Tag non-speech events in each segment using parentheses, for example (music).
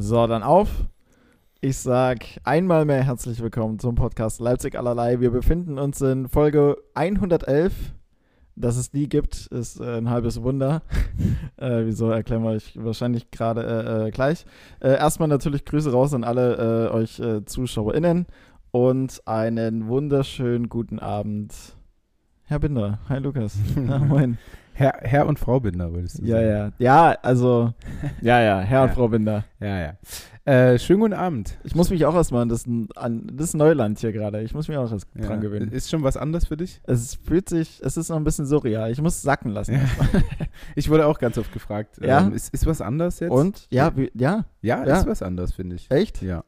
So, dann auf. Ich sag einmal mehr herzlich willkommen zum Podcast Leipzig allerlei. Wir befinden uns in Folge 111. Dass es die gibt, ist äh, ein halbes Wunder. (laughs) äh, wieso erklären wir euch wahrscheinlich gerade äh, äh, gleich. Äh, erstmal natürlich Grüße raus an alle äh, euch ZuschauerInnen und einen wunderschönen guten Abend. Herr Binder. Hi Lukas. (laughs) Ja, moin. Herr, Herr und Frau Binder, würdest du Ja, sagen. ja. Ja, also, ja, ja, Herr und Ja. Frau Binder. Ja, ja. Äh, schönen guten Abend. Ich muss mich auch erstmal an das, an das Neuland hier gerade. Ich muss mich auch erst Ja. dran gewöhnen. Ist schon was anderes für dich? Es fühlt sich, es ist noch ein bisschen surreal. Ich muss sacken lassen. Ja. (laughs) Ich wurde auch ganz oft gefragt. Ja? Ähm, ist, ist was anders jetzt? Und? Ja, ja, Ja, Ja. ist was anders, finde ich. echt? Ja.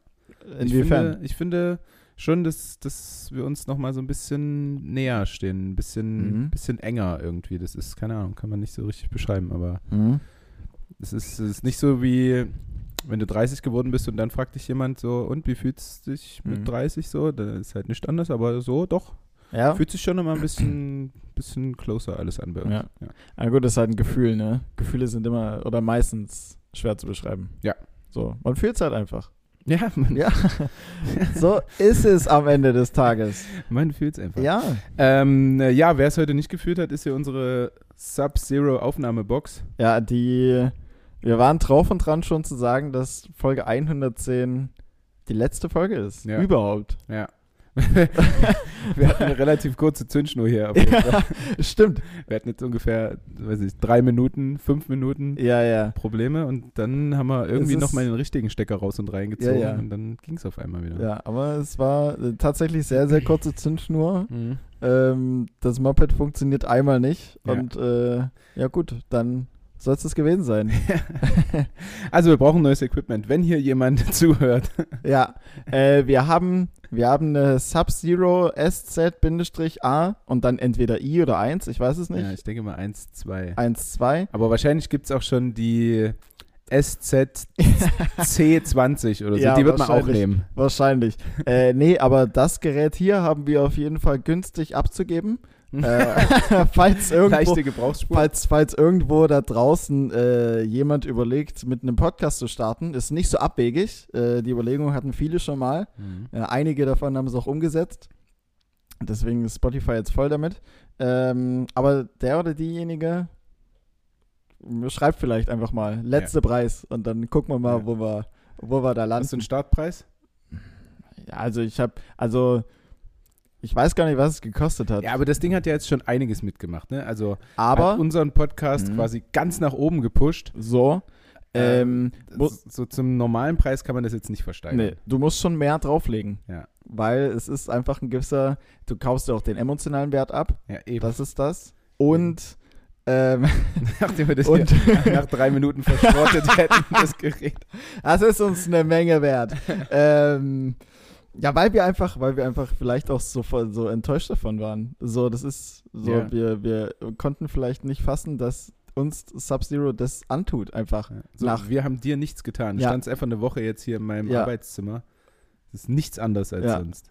Inwiefern? Ich finde, ich finde schon, dass, dass wir uns noch mal so ein bisschen näher stehen, ein bisschen, Mhm. bisschen enger irgendwie. Das ist, keine Ahnung, kann man nicht so richtig beschreiben, aber Mhm. es ist, es ist nicht so wie, wenn du 30 geworden bist und dann fragt dich jemand so, und wie fühlst du dich mit Mhm. 30 so? Da ist halt nicht anders, aber so doch. Ja. Fühlt sich schon immer ein bisschen, bisschen closer alles an bei uns. Ja. Aber gut, das ist halt ein Gefühl, ne? Gefühle sind immer oder meistens schwer zu beschreiben. Ja. So, man fühlt es halt einfach. Ja, (laughs) man, Ja. so ist es am Ende des Tages. man fühlt es einfach. Ja. Ähm, äh, ja, wer es heute nicht gefühlt hat, ist ja unsere Sub-Zero-Aufnahmebox. Ja, die, wir waren drauf und dran schon zu sagen, dass Folge 110 die letzte Folge ist. Ja. Überhaupt. Ja. (laughs) wir hatten eine relativ kurze Zündschnur hier. Fall. Stimmt. Wir hatten jetzt ungefähr, weiß ich, drei Minuten, fünf Minuten Ja, ja. Probleme und dann haben wir irgendwie nochmal den richtigen Stecker raus und reingezogen Ja, ja. und dann ging es auf einmal wieder. Ja, aber es war äh, tatsächlich sehr, sehr kurze Zündschnur. Mhm. Ähm, das Moped funktioniert einmal nicht. Ja. Und äh, ja gut, dann soll es das gewesen sein. (laughs) Also wir brauchen neues Equipment. Wenn hier jemand (laughs) zuhört, ja, äh, wir haben wir haben eine Sub-Zero SZ-A und dann entweder I oder 1, ich weiß es nicht. ja, ich denke mal 1, 2. 1, 2. Aber wahrscheinlich gibt es auch schon die SZC20 oder so. Ja, die wird man auch nehmen. Wahrscheinlich. äh, nee, aber das Gerät hier haben wir auf jeden Fall günstig abzugeben. (laughs) äh, falls (laughs) irgendwo, falls, falls irgendwo da draußen äh, jemand überlegt, mit einem Podcast zu starten, ist nicht so abwegig. Äh, die Überlegung hatten viele schon mal. Mhm. Äh, einige davon haben es auch umgesetzt. Deswegen ist Spotify jetzt voll damit. Ähm, aber der oder diejenige schreibt vielleicht einfach mal letzte Preis und dann gucken wir mal, Ja. wo wir wo wir da landen. Hast du einen Startpreis? Ja, also ich habe, also ich weiß gar nicht, was es gekostet hat. Ja, aber das Ding hat ja jetzt schon einiges mitgemacht. Ne? Also aber hat unseren Podcast Mhm. quasi ganz nach oben gepusht. so, ähm, mu- so, zum normalen Preis kann man das jetzt nicht versteigen. nee, du musst schon mehr drauflegen, Ja. weil es ist einfach ein gewisser, du kaufst ja auch den emotionalen Wert ab, Ja, eben. das ist das. Und ähm, (laughs) Nachdem wir das Und- nach drei Minuten (laughs) verschrottet hätten, das Gerät. das ist uns eine Menge wert. (laughs) ähm, ja, weil wir einfach, weil wir einfach vielleicht auch so, so enttäuscht davon waren. So, das ist so, Ja. wir, wir konnten vielleicht nicht fassen, dass uns Sub-Zero das antut, einfach. So, Nach- wir haben dir nichts getan. Du Ja. standst einfach eine Woche jetzt hier in meinem Ja. Arbeitszimmer. Das ist nichts anderes als sonst.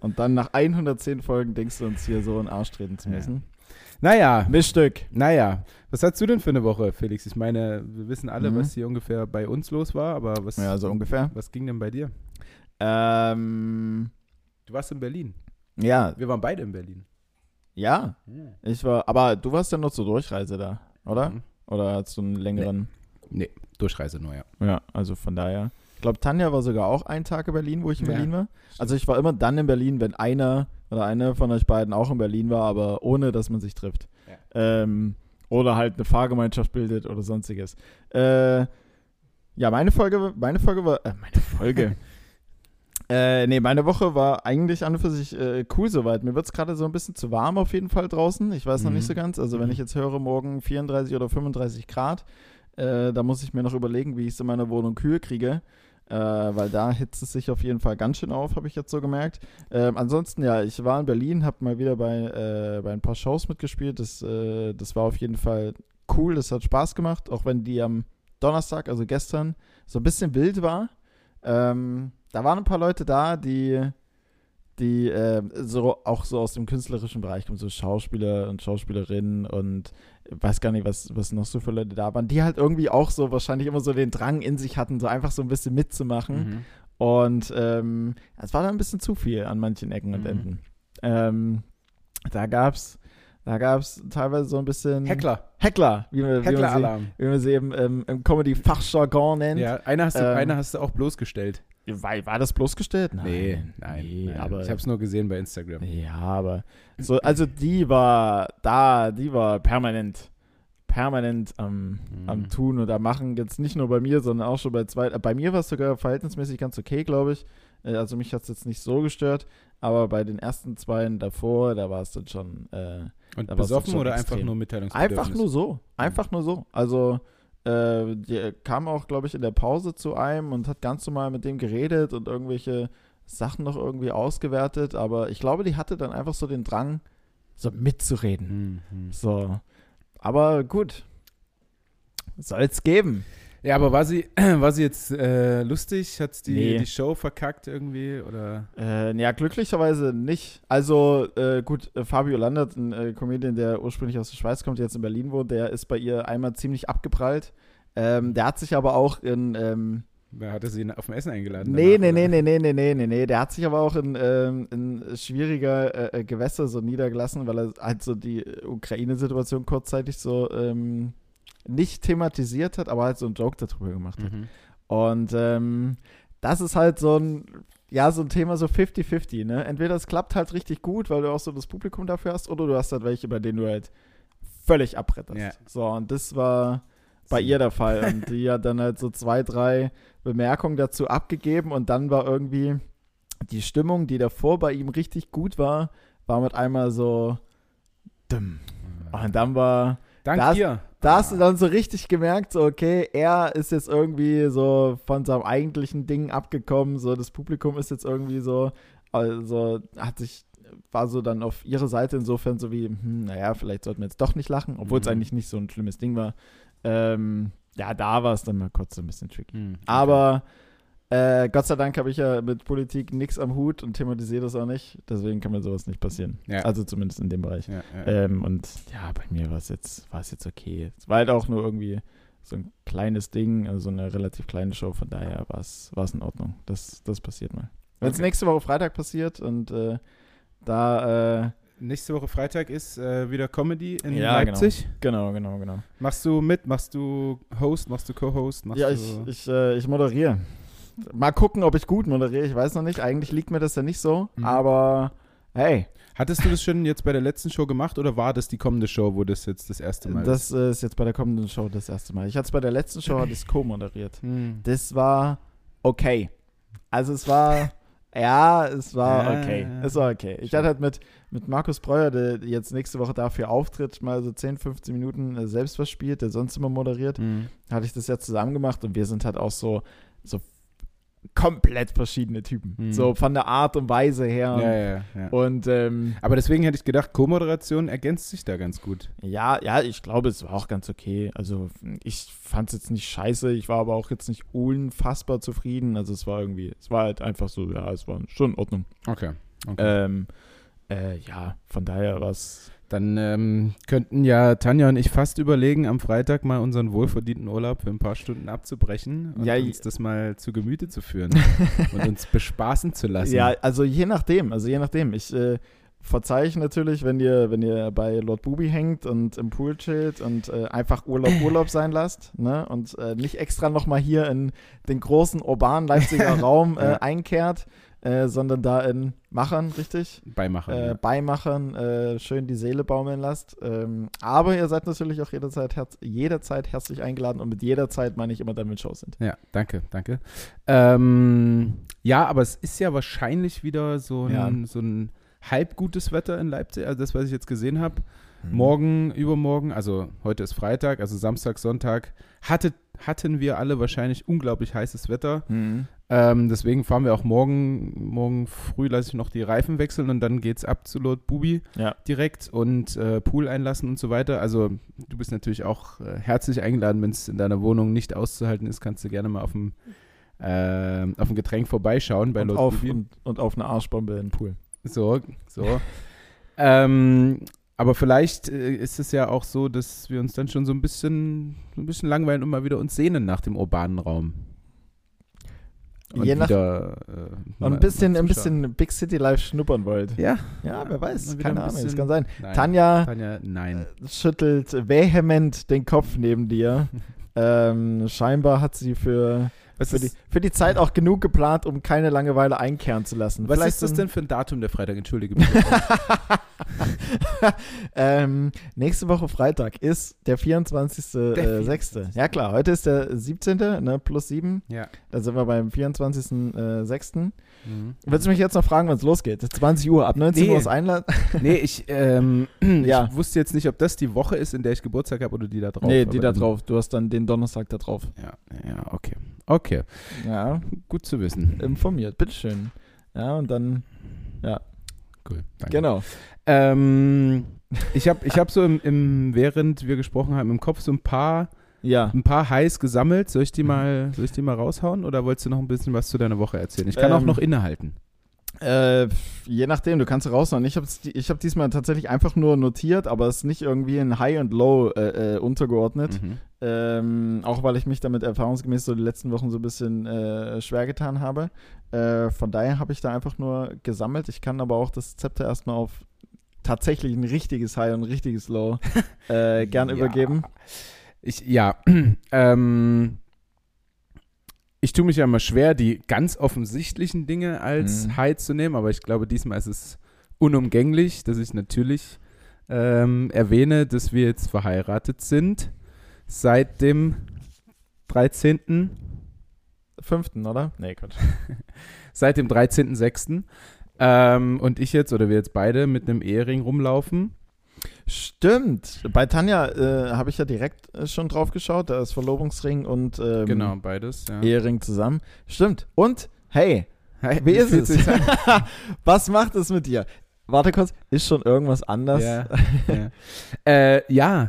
Und dann nach 110 Folgen denkst du uns hier so in den Arsch treten zu Ja. müssen. Naja, Miststück. naja. Was hast du denn für eine Woche, Felix? Ich meine, wir wissen alle, Mhm. was hier ungefähr bei uns los war, aber was, Ja, so ungefähr. was ging denn bei dir? Ähm, Du warst in Berlin. ja, Wir waren beide in Berlin. ja, ich war, aber du warst ja nur zur Durchreise da, oder? Mhm. Oder hast du einen längeren? Nee, Durchreise nur, ja. Ja, also von daher. Ich glaube, Tanja war sogar auch einen Tag in Berlin, wo ich in Ja, Berlin war. Also ich war immer dann in Berlin, wenn einer oder eine von euch beiden auch in Berlin war, aber ohne, dass man sich trifft. Ähm, oder halt eine Fahrgemeinschaft bildet oder sonstiges. Äh, ja, meine Folge, meine Folge war, äh, meine Folge. (laughs) äh, nee, meine Woche war eigentlich an und für sich äh, cool soweit. Mir wird es gerade so ein bisschen zu warm auf jeden Fall draußen. Ich weiß noch Mhm. nicht so ganz. Also wenn Mhm. ich jetzt höre, morgen 34 oder 35 Grad, äh, da muss ich mir noch überlegen, wie ich es in meiner Wohnung kühl kriege. Äh, weil da hitzt es sich auf jeden Fall ganz schön auf, habe ich jetzt so gemerkt. Ähm, ansonsten, ja, ich war in Berlin, habe mal wieder bei, äh, bei ein paar Shows mitgespielt. Das, äh, das war auf jeden Fall cool, das hat Spaß gemacht, auch wenn die am Donnerstag, also gestern, so ein bisschen wild war. Ähm, da waren ein paar Leute da, die, die äh, so auch so aus dem künstlerischen Bereich kommen, so Schauspieler und Schauspielerinnen und weiß gar nicht, was, was noch so für Leute da waren, die halt irgendwie auch so wahrscheinlich immer so den Drang in sich hatten, so einfach so ein bisschen mitzumachen. Mhm. Und ähm, es war dann ein bisschen zu viel an manchen Ecken und Mhm. Enden. Ähm, da gab's, da gab's teilweise so ein bisschen Heckler. Heckler, wie wir, wie wir, sie, wie wir sie eben ähm, im Comedy-Fachjargon nennen. Ja, einer hast, du, Ähm, einer hast du auch bloßgestellt. War, war das bloßgestellt? Nein, nee, nein, nee, nein. aber ich habe es nur gesehen bei Instagram. Ja, aber so, also die war da, die war permanent, permanent am, Mhm. am Tun und am Machen. Jetzt nicht nur bei mir, sondern auch schon bei zwei. Bei mir war es sogar verhältnismäßig ganz okay, glaube ich. Äh, Also mich hat es jetzt nicht so gestört, aber bei den ersten zweien davor, da war es dann schon äh, Und besoffen oder einfach nur Mitteilungsbedürfnis? einfach nur so, einfach nur so. Also äh, die kam auch, glaube ich, in der Pause zu einem und hat ganz normal mit dem geredet und irgendwelche Sachen noch irgendwie ausgewertet, aber ich glaube, die hatte dann einfach so den Drang, so mitzureden. Mhm. So. Aber gut. Soll's geben. Ja, aber war sie, (clears throat) war sie jetzt äh, lustig? Hat die, Nee. die Show verkackt irgendwie? Oder? Äh, ja, glücklicherweise nicht. Also, äh, gut, äh, Fabio Landert, ein äh, Comedian, der ursprünglich aus der Schweiz kommt, jetzt in Berlin wohnt, der ist bei ihr einmal ziemlich abgeprallt. Ähm, der hat sich aber auch in, ähm, Wer hatte sie auf dem Essen eingeladen? Nee, danach, nee, nee, nee, nee, nee, nee, nee. Der hat sich aber auch in, ähm, in schwieriger äh, äh, Gewässer so niedergelassen, weil er halt so die Ukraine-Situation kurzzeitig so ähm, nicht thematisiert hat, aber halt so einen Joke darüber gemacht hat. Mhm. Und ähm, das ist halt so ein, ja, so ein Thema so 50-50, ne? Entweder es klappt halt richtig gut, weil du auch so das Publikum dafür hast, oder du hast halt welche, bei denen du halt völlig abbretterst. Ja. So, und das war bei ihr der Fall. (laughs) Und die hat dann halt so zwei, drei Bemerkungen dazu abgegeben und dann war irgendwie die Stimmung, die davor bei ihm richtig gut war, war mit einmal so dumm. Und dann war, Dank das- dir. da hast du dann so richtig gemerkt, so, okay, er ist jetzt irgendwie so von seinem eigentlichen Ding abgekommen, so, das Publikum ist jetzt irgendwie so, also hat sich, war so dann auf ihre Seite insofern so wie, hm, naja, vielleicht sollten wir jetzt doch nicht lachen, obwohl es Mhm. eigentlich nicht so ein schlimmes Ding war. Ähm, ja, da war es dann mal kurz so ein bisschen tricky. Hm, okay. Aber äh, Gott sei Dank habe ich ja mit Politik nichts am Hut und thematisiere das auch nicht. Deswegen kann mir sowas nicht passieren. Ja. Also zumindest in dem Bereich. Ja, ja. Ähm, und ja, bei mir war es jetzt, war es jetzt okay. Es war halt auch nur irgendwie so ein kleines Ding, also so eine relativ kleine Show, von daher war es in Ordnung. Das, das passiert mal. Wenn es Okay. nächste Woche Freitag passiert und äh, da, äh, Nächste Woche Freitag ist äh, wieder Comedy in Ja, Leipzig. genau, genau, genau. Machst du mit? Machst du Host? Machst du Co-Host? Ja, du ich, ich, äh, ich moderiere. Mal gucken, ob ich gut moderiere. Ich weiß noch nicht. Eigentlich liegt mir das ja nicht so. Mhm. Aber hey, Hattest du das schon jetzt bei der letzten Show gemacht oder war das die kommende Show, wo das jetzt das erste Mal das äh, ist jetzt bei der kommenden Show das erste Mal. Ich hatte es bei der letzten Show, es co-moderiert. ist? Hm. Das war okay. Also es war, ja, es war Ja, okay. Es war okay. Ich hatte halt mit, mit Markus Breuer, der jetzt nächste Woche dafür auftritt, mal so 10, 15 Minuten äh, selbst was spielt, der sonst immer moderiert, Hm. hatte ich das ja zusammen gemacht und wir sind halt auch so, so komplett verschiedene Typen. Mhm. So von der Art und Weise her. Ja, ja, ja. Und ähm, Aber deswegen hätte ich gedacht, Co-Moderation ergänzt sich da ganz gut. ja, ja, ich glaube, es war auch ganz okay. Also ich fand es jetzt nicht scheiße, ich war aber auch jetzt nicht unfassbar zufrieden. Also es war irgendwie, es war halt einfach so, ja, es war schon in Ordnung. Okay. okay. Ähm, äh, ja, von daher war es. Dann ähm, könnten ja Tanja und ich fast überlegen, am Freitag mal unseren wohlverdienten Urlaub für ein paar Stunden abzubrechen und Ja, uns das mal zu Gemüte zu führen (laughs) und uns bespaßen zu lassen. Ja, also je nachdem, also je nachdem. Ich äh, verzeihe natürlich, wenn ihr, wenn ihr bei Lord Bubi hängt und im Pool chillt und äh, einfach Urlaub Urlaub (laughs) sein lasst, ne? Und äh, nicht extra nochmal hier in den großen urbanen Leipziger Raum (laughs) äh, einkehrt, äh, sondern da in Machern, richtig? Beimachen. Äh, ja. Beimachern äh, schön die Seele baumeln lasst. Ähm, aber ihr seid natürlich auch jederzeit, herz jederzeit herzlich eingeladen und mit jederzeit meine ich immer dann, wenn Shows sind. Ja, danke, danke. Ähm, ja, aber es ist ja wahrscheinlich wieder so ein, Ja. so ein halb gutes Wetter in Leipzig, also das, was ich jetzt gesehen habe. Mhm. Morgen, übermorgen, also heute ist Freitag, also Samstag, Sonntag, hatte, hatten wir alle wahrscheinlich unglaublich heißes Wetter. Mhm. Ähm, deswegen fahren wir auch morgen, morgen früh lasse ich noch die Reifen wechseln und dann geht's ab zu Lord Bubi Ja. direkt und äh, Pool einlassen und so weiter. Also du bist natürlich auch äh, herzlich eingeladen, wenn es in deiner Wohnung nicht auszuhalten ist, kannst du gerne mal auf dem, äh, auf dem Getränk vorbeischauen bei und, Lord auf, Bubi. und, und auf eine Arschbombe in den Pool. So, so. (laughs) ähm, aber vielleicht äh, ist es ja auch so, dass wir uns dann schon so ein bisschen, so ein bisschen langweilen und mal wieder uns sehnen nach dem urbanen Raum. Und Je nach- wieder, äh, ein bisschen, ein bisschen Big City Life schnuppern wollt. Ja, Ja, wer weiß, keine ein Ahnung, es bisschen- kann sein. Nein. Tanja Tanja, nein. äh, schüttelt vehement den Kopf neben dir. (laughs) ähm, scheinbar hat sie für, Was, für, die, für die Zeit auch genug geplant, um keine Langeweile einkehren zu lassen. was Vielleicht ist das denn für ein Datum der Freitag? Entschuldige bitte. (laughs) ähm, nächste Woche Freitag ist der 24.06. Der Äh, 6. ja klar, heute ist der 17. Ne, plus 7. ja. Da sind wir beim 24.06. Mhm. Willst du mich jetzt noch fragen, wann es losgeht? 20 Uhr, ab 19 Nee. Uhr ist Einladen. (laughs) Nee, ich, ähm, (clears throat) Ja. ich wusste jetzt nicht, ob das die Woche ist, in der ich Geburtstag habe oder die da drauf. nee, die da drauf. Du hast dann den Donnerstag da drauf. Ja, ja, okay. Okay, Ja, gut zu wissen. informiert, bitteschön. Ja, und dann, Cool, danke. genau. Ähm, ich habe ich hab so im, im, während wir gesprochen haben, im Kopf so ein paar, Ja. ein paar Highs gesammelt. Soll ich die Mhm. mal, soll ich die mal raushauen oder wolltest du noch ein bisschen was zu deiner Woche erzählen? Ich kann auch Ähm, noch innehalten. Äh, je nachdem, du kannst raushauen. Ich habe ich hab diesmal tatsächlich einfach nur notiert, aber es ist nicht irgendwie in High und Low äh, äh, untergeordnet. Mhm. Ähm, auch weil ich mich damit erfahrungsgemäß so die letzten Wochen so ein bisschen äh, schwer getan habe. Äh, von daher habe ich da einfach nur gesammelt. Ich kann aber auch das Zepter erstmal auf tatsächlich ein richtiges High und ein richtiges Low (laughs) äh, gern Ja. übergeben. Ich, ja, (clears throat) ähm, ich tue mich ja immer schwer, die ganz offensichtlichen Dinge als Mhm. High zu nehmen, aber ich glaube, diesmal ist es unumgänglich, dass ich natürlich ähm, erwähne, dass wir jetzt verheiratet sind seit dem 13. Fünften, oder? Nee, Quatsch. (laughs) seit dem 13.06. Ähm, und ich jetzt oder wir jetzt beide mit einem Ehering rumlaufen. Stimmt. Bei Tanja äh, habe ich ja direkt äh, schon drauf geschaut. Da ist Verlobungsring und ähm, genau, beides. Ja. Ehering zusammen. Stimmt. Und, hey, Hi, wie ist es? (laughs) Was macht es mit dir? Warte kurz, ist schon irgendwas anders? Ja. (laughs) ja. Äh, ja.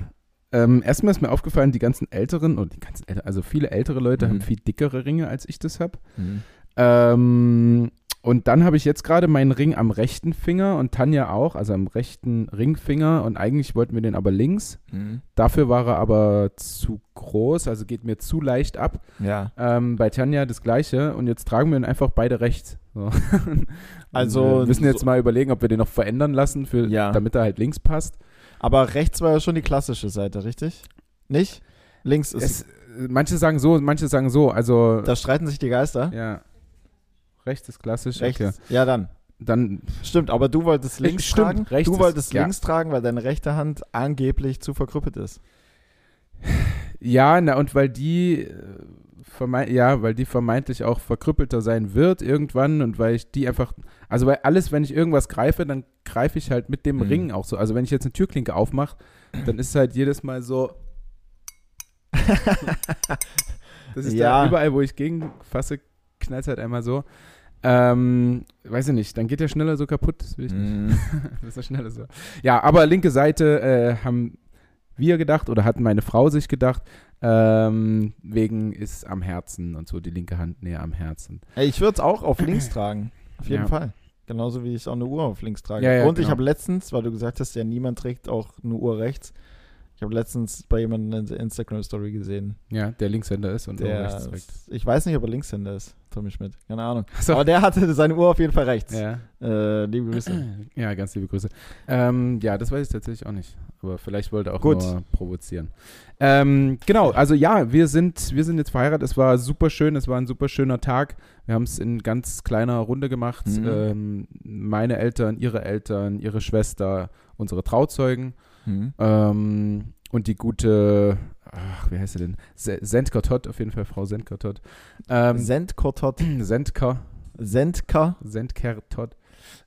Ähm, erstmal ist mir aufgefallen, die ganzen älteren, und die ganzen älteren, also viele ältere Leute Mhm. haben viel dickere Ringe, als ich das habe. Mhm. Ähm, und dann habe ich jetzt gerade meinen Ring am rechten Finger und Tanja auch, also am rechten Ringfinger. Und eigentlich wollten wir den aber links. Mhm. Dafür war er aber zu groß, also geht mir zu leicht ab. Ja. Ähm, bei Tanja das gleiche und jetzt tragen wir ihn einfach beide rechts. So. (laughs) Also, wir müssen jetzt so- mal überlegen, ob wir den noch verändern lassen, für, Ja. damit er halt links passt. Aber rechts war ja schon die klassische Seite, richtig? Nicht? Links ist. Es, manche sagen so, manche sagen so. Also da streiten sich die Geister. ja, rechts ist klassisch. Rechts. Okay. Ja, dann. Dann Stimmt, aber du wolltest Äh, links stimmt, tragen. rechts du ist- wolltest ja. links tragen, weil deine rechte Hand angeblich zu verkrüppelt ist. ja, na und weil die äh, ja, weil die vermeintlich auch verkrüppelter sein wird irgendwann und weil ich die einfach, also weil alles, wenn ich irgendwas greife, dann greife ich halt mit dem Mhm. Ring auch so. Also wenn ich jetzt eine Türklinke aufmache, dann ist halt jedes Mal so. (laughs) Das ist Ja. da überall, wo ich gegenfasse, knallt halt einmal so. Ähm, weiß ich nicht, dann geht der schneller so kaputt. Das will ich nicht. Mhm. (laughs) Das ist schneller so. Ja, aber linke Seite äh, haben wir gedacht oder hat meine Frau sich gedacht, ähm, wegen ist am Herzen und so die linke Hand näher am Herzen. Ey, ich würde es auch auf links (clears throat) tragen. Auf jeden Ja. Fall. Genauso wie ich auch eine Uhr auf links trage. Ja, ja, Und ich genau. habe letztens, weil du gesagt hast, ja, niemand trägt auch eine Uhr rechts. Ich habe letztens bei jemandem eine Instagram-Story gesehen. Ja, der Linkshänder ist und Der, rechts trägt. ich weiß nicht, ob er Linkshänder ist, Tommy Schmidt. Keine Ahnung. So. Aber der hatte seine Uhr auf jeden Fall rechts. Ja. Äh, liebe Grüße. (clears throat) ja, ganz liebe Grüße. Ähm, ja, das weiß ich tatsächlich auch nicht. Aber vielleicht wollte er auch Gut. nur provozieren. Ähm, genau, also ja, wir sind, wir sind jetzt verheiratet. Es war super schön, es war ein super schöner Tag. Wir haben es in ganz kleiner Runde gemacht. Mhm. Ähm, meine Eltern, ihre Eltern, ihre Schwester, unsere Trauzeugen. Mhm. Ähm, und die gute, ach, wie heißt sie denn? Se- Sendka Todd, auf jeden Fall Frau Sendka Todd. Ähm, Sendkortot. Sendka, Sendka. Sendker Todd.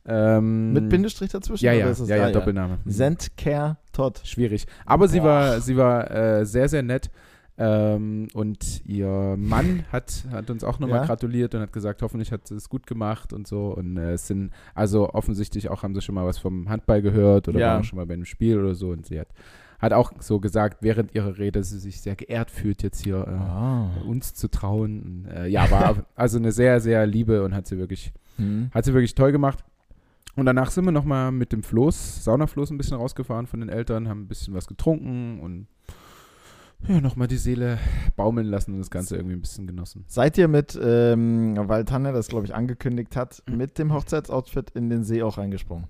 Ähm, Mit Bindestrich dazwischen? Ja, oder ja, ja, ja, ah, Doppelname. Mhm. Sendker Todd. Schwierig. Aber sie Boah. war, sie war äh, sehr, sehr nett. Ähm, und ihr Mann hat, hat uns auch nochmal Ja? gratuliert und hat gesagt, hoffentlich hat sie es gut gemacht und so. Und äh, es sind, also offensichtlich auch haben sie schon mal was vom Handball gehört oder Ja. waren auch schon mal bei einem Spiel oder so. Und sie hat, hat auch so gesagt, während ihrer Rede, dass sie sich sehr geehrt fühlt, jetzt hier äh, Ah. uns zu trauen. Und, äh, ja, war (laughs) also eine sehr, sehr liebe und hat sie wirklich Mhm. hat sie wirklich toll gemacht. Und danach sind wir nochmal mit dem Floß, Saunafloß ein bisschen rausgefahren von den Eltern, haben ein bisschen was getrunken und ja, nochmal die Seele baumeln lassen und das Ganze irgendwie ein bisschen genossen. Seid ihr mit, ähm, weil Tanja das, glaube ich, angekündigt hat, Mhm. mit dem Hochzeitsoutfit in den See auch reingesprungen?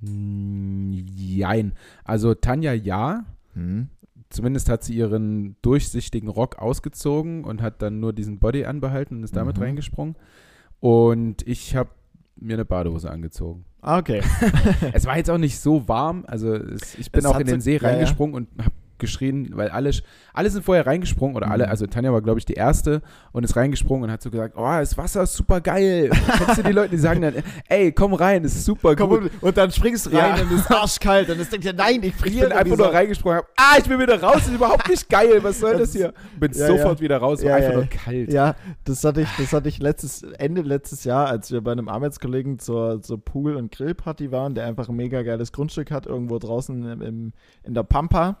Mm, Jein. Also Tanja ja. Hm. Zumindest hat sie ihren durchsichtigen Rock ausgezogen und hat dann nur diesen Body anbehalten und ist damit Mhm. reingesprungen. Und ich habe mir eine Badehose angezogen. Ah, okay. (laughs) es war jetzt auch nicht so warm. Also es, ich bin Es auch in den See ja, ja. reingesprungen und habe geschrien, weil alle, alle sind vorher reingesprungen oder alle, Mhm. also Tanja war glaube ich die erste und ist reingesprungen und hat so gesagt, oh, das Wasser ist super geil. Kennst du die Leute, die sagen dann, ey, komm rein, das ist super Komm, gut. und, und dann springst du rein Ja. und es ist arschkalt und es denkt dir, nein, ich Ich friere bin einfach nur reingesprungen, hab, ah, ich bin wieder raus, das ist überhaupt nicht geil, was soll das hier? Bin Ja, sofort ja. wieder raus, war Ja, einfach ja, nur ja. kalt. Ja, das hatte ich, das hatte ich letztes, Ende letztes Jahr, als wir bei einem Arbeitskollegen zur, zur Pool- und Grillparty waren, der einfach ein mega geiles Grundstück hat, irgendwo draußen im, im, in der Pampa.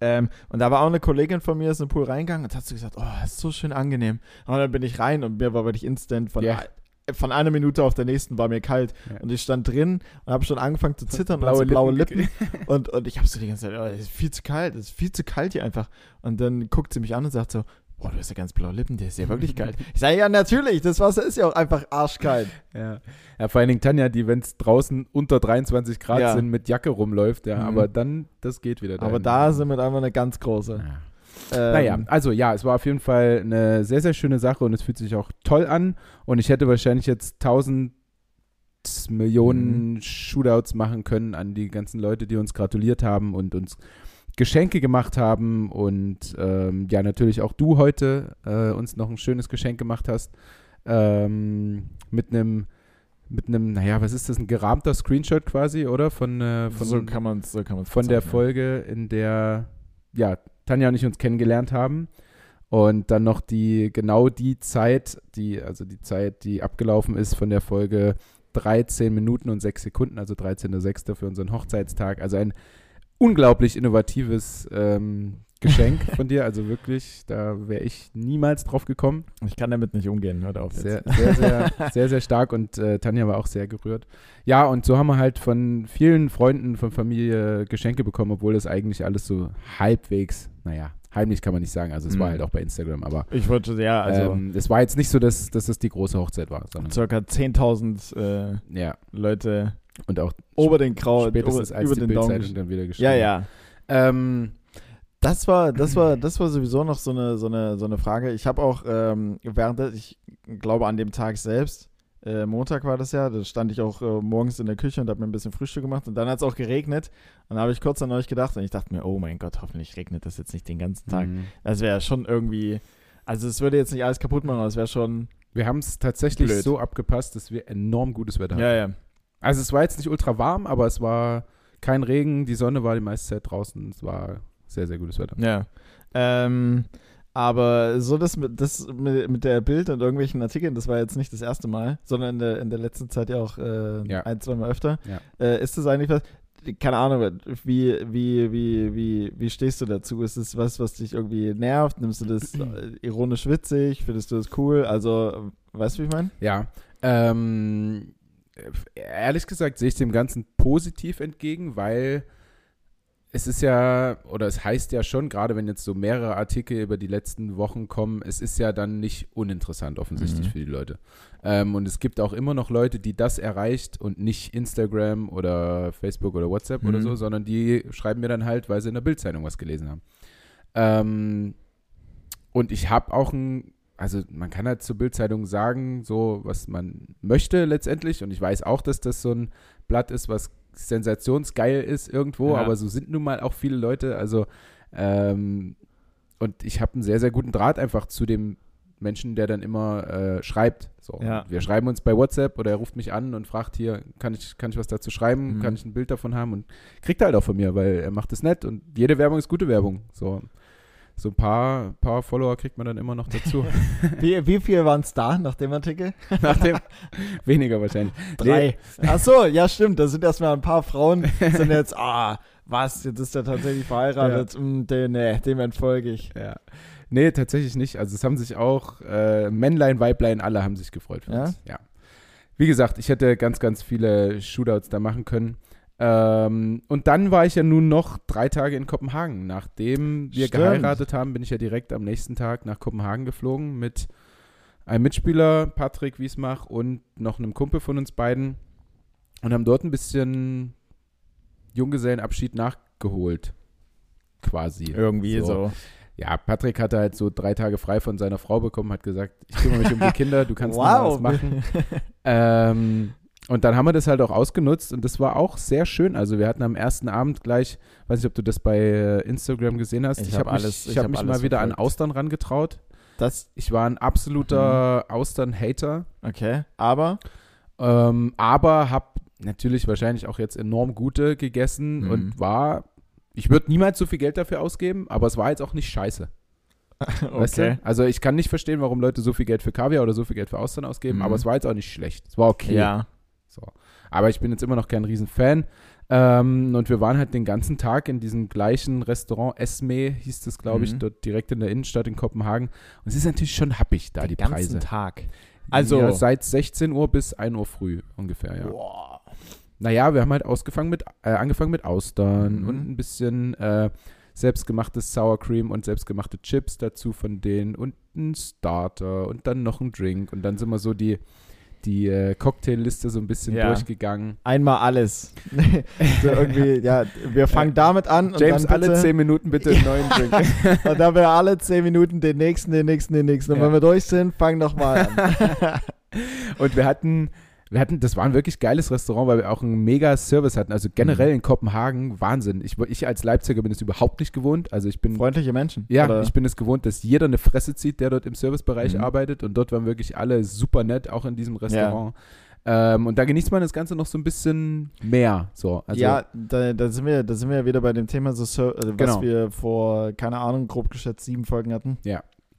Ähm, und da war auch eine Kollegin von mir, ist in den Pool reingegangen und hat so gesagt, oh, das ist so schön angenehm. Und dann bin ich rein und mir war wirklich instant von, Ja. von einer Minute auf der nächsten war mir kalt. Ja. Und ich stand drin und habe schon angefangen zu zittern Blaue und blaue Lippen Lippen. Und, und ich habe so die ganze Zeit, oh, es ist viel zu kalt, es ist viel zu kalt hier einfach. Und dann guckt sie mich an und sagt so, boah, du hast ja ganz blaue Lippen, der ist ja wirklich kalt. (laughs) Ich sage, ja, natürlich, das Wasser ist ja auch einfach arschkalt. Ja. ja, vor allen Dingen Tanja, die, wenn es draußen unter 23 Grad Ja. sind, mit Jacke rumläuft, ja, Mhm. aber dann, das geht wieder. Aber dahin. da sind wir einfach eine ganz große. Ja. Ähm, Naja, also ja, es war auf jeden Fall eine sehr, sehr schöne Sache und es fühlt sich auch toll an. Und ich hätte wahrscheinlich jetzt tausend Millionen Shootouts machen können an die ganzen Leute, die uns gratuliert haben und uns Geschenke gemacht haben. Und ähm, ja, natürlich auch du heute äh, uns noch ein schönes Geschenk gemacht hast. Ähm, mit einem, mit einem, naja, was ist das, ein gerahmter Screenshot quasi, oder? Von, äh, von, so kann man es so kann man's von der. Folge, in der ja, Tanja und ich uns kennengelernt haben. Und dann noch die, genau die Zeit, die, also die Zeit, die abgelaufen ist von der Folge 13 Minuten und 6 Sekunden, also 13.06. für unseren Hochzeitstag. Also ein unglaublich innovatives ähm, Geschenk (laughs) von dir. Also wirklich, da wäre ich niemals drauf gekommen. Ich kann damit nicht umgehen, hört auf. Sehr, sehr, sehr, (laughs) sehr, sehr stark und äh, Tanja war auch sehr gerührt. Ja, und so haben wir halt von vielen Freunden, von Familie Geschenke bekommen, obwohl das eigentlich alles so halbwegs, naja, heimlich kann man nicht sagen. Also es war Mhm. halt auch bei Instagram, aber Ich wollte, ja, also ähm, es war jetzt nicht so, dass, dass das die große Hochzeit war, sondern circa 10.000 äh, ja, Leute und auch ober den Grau, spätestens über, als über die. Bildzeitung dann wieder geschrieben. Ja, ja. Ähm, Das war, das war, das war sowieso noch so eine, so eine, so eine Frage. Ich habe auch ähm, während, ich glaube an dem Tag selbst, äh, Montag war das ja, da stand ich auch äh, morgens in der Küche und habe mir ein bisschen Frühstück gemacht und dann hat es auch geregnet. Und dann habe ich kurz an euch gedacht und ich dachte mir, oh mein Gott, hoffentlich regnet das jetzt nicht den ganzen Tag. mh. Das wäre schon irgendwie, also es würde jetzt nicht alles kaputt machen, aber es wäre schon, wir haben es tatsächlich Blöd. so abgepasst, dass wir enorm gutes Wetter hatten. ja, ja. Also es war jetzt nicht ultra warm, aber es war kein Regen, die Sonne war die meiste Zeit draußen, es war sehr, sehr gutes Wetter. Ja. Ähm, aber so das mit, das mit, mit der Bild und irgendwelchen Artikeln, das war jetzt nicht das erste Mal, sondern in der, in der letzten Zeit ja auch äh, Ja. ein, zwei Mal öfter. Ja. Äh, ist das eigentlich was, keine Ahnung, wie, wie, wie, wie, wie stehst du dazu? Ist es was, was dich irgendwie nervt? Nimmst du das (clears throat) ironisch witzig? Findest du das cool? Also, weißt du, wie ich meine? Ja, ähm, ehrlich gesagt sehe ich dem Ganzen positiv entgegen, weil es ist ja, oder es heißt ja schon, gerade wenn jetzt so mehrere Artikel über die letzten Wochen kommen, es ist ja dann nicht uninteressant offensichtlich Mhm. für die Leute. Ähm, und es gibt auch immer noch Leute, die das erreicht und nicht Instagram oder Facebook oder WhatsApp oder Mhm. so, sondern die schreiben mir dann halt, weil sie in der Bildzeitung was gelesen haben. Ähm, und ich habe auch ein, also man kann halt zur Bildzeitung sagen, so was man möchte letztendlich. Und ich weiß auch, dass das so ein Blatt ist, was sensationsgeil ist irgendwo, Ja. aber so sind nun mal auch viele Leute. Also ähm, und ich habe einen sehr, sehr guten Draht einfach zu dem Menschen, der dann immer äh, schreibt. So. Ja. Wir schreiben uns bei WhatsApp oder er ruft mich an und fragt hier, kann ich, kann ich was dazu schreiben, Mhm. kann ich ein Bild davon haben und kriegt halt auch von mir, weil er macht es nett und jede Werbung ist gute Werbung. So, so ein paar, paar Follower kriegt man dann immer noch dazu. (laughs) Wie, wie viel waren es da nach dem Artikel? (laughs) Nachdem, weniger wahrscheinlich. Drei. Ach so, ja, stimmt. Da sind erstmal ein paar Frauen, sind jetzt, ah, was, jetzt ist er tatsächlich verheiratet. Mm, den, nee, dem entfolge ich. Ja. Nee, tatsächlich nicht. Also es haben sich auch äh, Männlein, Weiblein, alle haben sich gefreut für Ja? uns. Ja. wie gesagt, ich hätte ganz, ganz viele Shootouts da machen können. Ähm, und dann war ich ja nun noch drei Tage in Kopenhagen. Nachdem wir Stimmt. geheiratet haben, bin ich ja direkt am nächsten Tag nach Kopenhagen geflogen mit einem Mitspieler, Patrick Wiesmach, und noch einem Kumpel von uns beiden und haben dort ein bisschen Junggesellenabschied nachgeholt. Quasi. Irgendwie so. Ja, Patrick hatte halt so drei Tage frei von seiner Frau bekommen, hat gesagt, ich kümmere mich um die (laughs) Kinder, du kannst mal was machen. (laughs) Ähm, und dann haben wir das halt auch ausgenutzt und das war auch sehr schön. Also wir hatten am ersten Abend gleich, weiß nicht, ob du das bei äh, Instagram gesehen hast, Ich ich, hab habe mich, alles- ich ich hab hab mich mal wieder an verfolgt. Austern rangetraut. Das, Ich war ein absoluter Austern-Hater, okay. Aber, ähm, aber habe natürlich wahrscheinlich auch jetzt enorm gute gegessen Mhm. und war, ich würde niemals so viel Geld dafür ausgeben, aber es war jetzt auch nicht scheiße. (laughs) Weißt okay. du? Also ich kann nicht verstehen, warum Leute so viel Geld für Kaviar oder so viel Geld für Austern ausgeben, Mhm. aber es war jetzt auch nicht schlecht. Es war okay. Ja. So. Aber ich bin jetzt immer noch kein Riesenfan. Ähm, und wir waren halt den ganzen Tag in diesem gleichen Restaurant, Esme hieß es, glaube ich, Mhm. dort direkt in der Innenstadt in Kopenhagen. Und es ist natürlich schon happig da, die Den ganzen Preise. Tag. Also, ja, seit 16 Uhr bis 1 Uhr früh ungefähr, ja. boah. Naja, wir haben halt ausgefangen mit, äh, angefangen mit Austern Mhm. und ein bisschen äh, selbstgemachtes Sour Cream und selbstgemachte Chips dazu von denen und ein Starter und dann noch ein Drink. Und dann sind wir so die, die äh, Cocktailliste so ein bisschen Ja. durchgegangen. Einmal alles. (laughs) so irgendwie, ja, wir fangen damit an. Und James, dann alle bitte, 10 Minuten bitte einen neuen Drink. (laughs) Und dann wir alle 10 Minuten den nächsten, den nächsten, den nächsten. Und Ja. wenn wir durch sind, fang nochmal an. (laughs) Und wir hatten, wir hatten, das war ein wirklich geiles Restaurant, weil wir auch einen mega Service hatten. Also generell Mhm. in Kopenhagen, Wahnsinn. Ich, ich als Leipziger bin es überhaupt nicht gewohnt. Also ich bin Freundliche Menschen. Ja, Oder? ich bin es gewohnt, dass jeder eine Fresse zieht, der dort im Servicebereich Mhm. arbeitet. Und dort waren wirklich alle super nett, auch in diesem Restaurant. Ähm, und da genießt man das Ganze noch so ein bisschen mehr. So, also, ja, da, da, sind wir, da sind wir ja wieder bei dem Thema, so also was Genau. wir vor, keine Ahnung, grob geschätzt sieben Folgen hatten.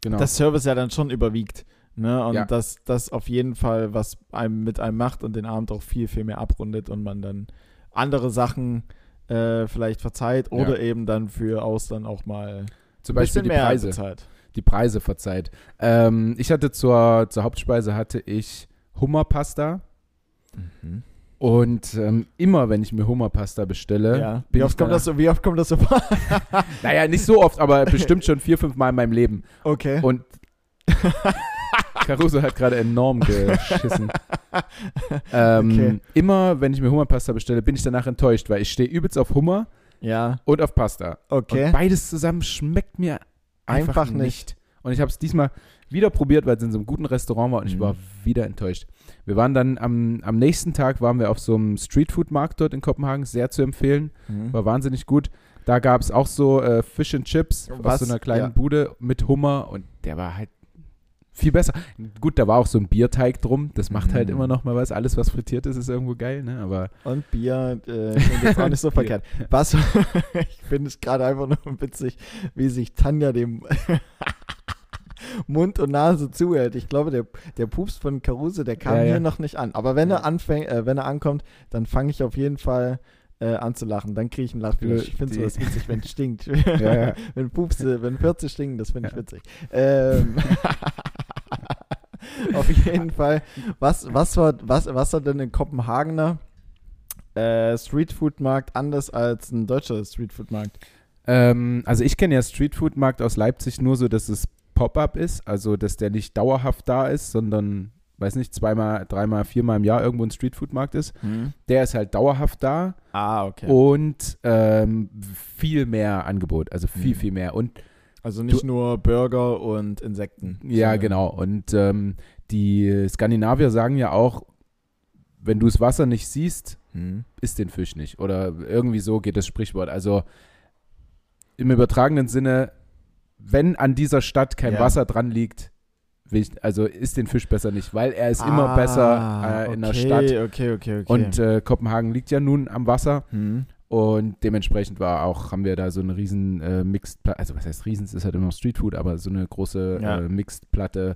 genau. Das Service ja dann schon überwiegt. Ne? Und Ja. das, das auf jeden Fall, was einem mit einem macht und den Abend auch viel, viel mehr abrundet und man dann andere Sachen äh, vielleicht verzeiht oder eben dann für Austern auch mal Zum Beispiel die Preise. bezahlt. Die Preise verzeiht. Ähm, ich hatte zur, zur Hauptspeise hatte ich Hummerpasta. Und ähm, immer, wenn ich mir Hummerpasta bestelle, Ja. Wie oft, kommt danach- das so, wie oft kommt das so vor? (laughs) Naja, nicht so oft, aber (laughs) bestimmt schon vier, fünf Mal in meinem Leben. okay. Und (laughs) Caruso hat gerade enorm geschissen. (laughs) Ähm, Okay. Immer, wenn ich mir Hummerpasta bestelle, bin ich danach enttäuscht, weil ich stehe übelst auf Hummer ja, und auf Pasta. okay. Und beides zusammen schmeckt mir einfach, Einfach nicht. nicht. Und ich habe es diesmal wieder probiert, weil es in so einem guten Restaurant war und ich Mhm. war wieder enttäuscht. Wir waren dann am, am nächsten Tag waren wir auf so einem Streetfood-Markt dort in Kopenhagen, sehr zu empfehlen, Mhm. war wahnsinnig gut. Da gab es auch so äh, Fish and Chips Was? aus so einer kleinen Ja. Bude mit Hummer und der war halt viel besser. Gut, da war auch so ein Bierteig drum, das macht halt Mhm. immer noch mal was. Alles, was frittiert ist, ist irgendwo geil, ne? Aber Und Bier, äh, jetzt auch nicht so (laughs) verkehrt. Was, (laughs) ich finde es gerade einfach nur witzig, wie sich Tanja dem (laughs) Mund und Nase zuhält. Ich glaube, der, der Pups von Caruso, der kam Ja, ja. hier noch nicht an. Aber wenn Ja. er anfängt, äh, wenn er ankommt, dann fange ich auf jeden Fall äh, an zu lachen. Dann kriege ich einen Lachflash. Ich finde sowas witzig, wenn es stinkt. wenn Pups, äh, wenn Pürze stinken, das finde ich witzig. Ähm, (laughs) auf jeden Fall. Was, was, war, was, was war denn ein Kopenhagener äh, Streetfood-Markt anders als ein deutscher Streetfood-Markt? Ähm, also ich kenne ja Streetfood-Markt aus Leipzig nur so, dass es Pop-up ist, also dass der nicht dauerhaft da ist, sondern, weiß nicht, zweimal, dreimal, viermal im Jahr irgendwo ein Streetfood-Markt ist. Der ist halt dauerhaft da Ah, okay. und ähm, viel mehr Angebot, also viel, Mhm. viel mehr. Und also nicht nur Burger und Insekten. ja, genau. Und ähm, die Skandinavier sagen ja auch, wenn du das Wasser nicht siehst, Hm. isst den Fisch nicht. Oder irgendwie so geht das Sprichwort. Also im übertragenen Sinne, wenn an dieser Stadt kein Ja. Wasser dran liegt, will ich, also isst den Fisch besser nicht, weil er ist immer Ah, besser äh, in der okay, Stadt. Okay, okay, okay. Und äh, Kopenhagen liegt ja nun am Wasser hm. Und dementsprechend war auch, haben wir da so eine riesen äh, Mixed Platte, also was heißt riesen, es ist halt immer noch Streetfood, aber so eine große Ja. äh, Mixed Platte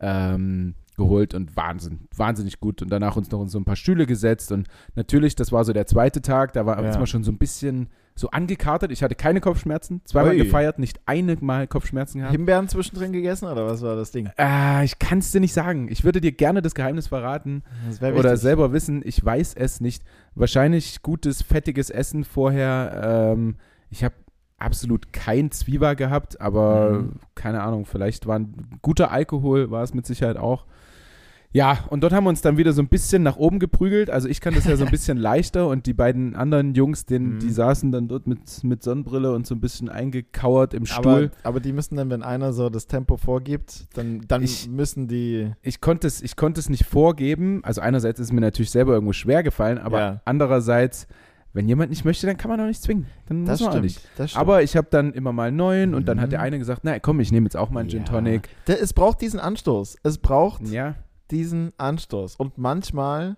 ähm, geholt und Wahnsinn, wahnsinnig gut. Und danach uns noch in so ein paar Stühle gesetzt. Und natürlich, das war so der zweite Tag, da war Ja. ja. schon so ein bisschen so angekartet. Ich hatte keine Kopfschmerzen, zweimal Ui. gefeiert, nicht eine Mal Kopfschmerzen gehabt. Himbeeren zwischendrin gegessen oder was war das Ding? Äh, ich kann es dir nicht sagen. Ich würde dir gerne das Geheimnis verraten Das oder selber wissen. Ich weiß es nicht. Wahrscheinlich gutes, fettiges Essen vorher. Ähm, ich habe absolut kein Zwieber gehabt, aber Mhm. keine Ahnung, vielleicht war ein guter Alkohol, war es mit Sicherheit auch. Ja, und dort haben wir uns dann wieder so ein bisschen nach oben geprügelt. Also ich kann das ja so ein (laughs) bisschen leichter und die beiden anderen Jungs, den, Mhm. die saßen dann dort mit, mit Sonnenbrille und so ein bisschen eingekauert im Aber, Stuhl. aber die müssen dann, wenn einer so das Tempo vorgibt, dann, dann Ich- müssen die. ich konnte es, ich konnte es nicht vorgeben. Also einerseits ist es mir natürlich selber irgendwo schwer gefallen, aber Ja. andererseits, wenn jemand nicht möchte, dann kann man auch nicht zwingen. Dann Das muss man auch stimmt. nicht. Das stimmt. Aber ich habe dann immer mal neuen und dann hat der Mhm. eine gesagt, na komm, ich nehme jetzt auch mal einen Gin Ja. Tonic. Der, es braucht diesen Anstoß. Es braucht Ja, diesen Anstoß. Und manchmal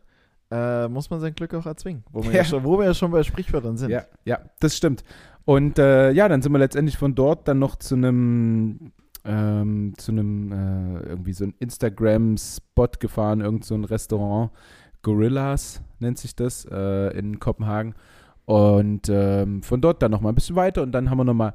äh, muss man sein Glück auch erzwingen. Wo wir, ja. Ja. schon, wo wir ja schon bei Sprichwörtern sind. ja, ja, das stimmt. Und äh, ja, dann sind wir letztendlich von dort dann noch zu einem ähm, zu einem äh, irgendwie so ein Instagram-Spot gefahren, irgend so ein Restaurant, Gorillas nennt sich das, äh, in Kopenhagen. Und ähm, von dort dann noch mal ein bisschen weiter und dann haben wir noch mal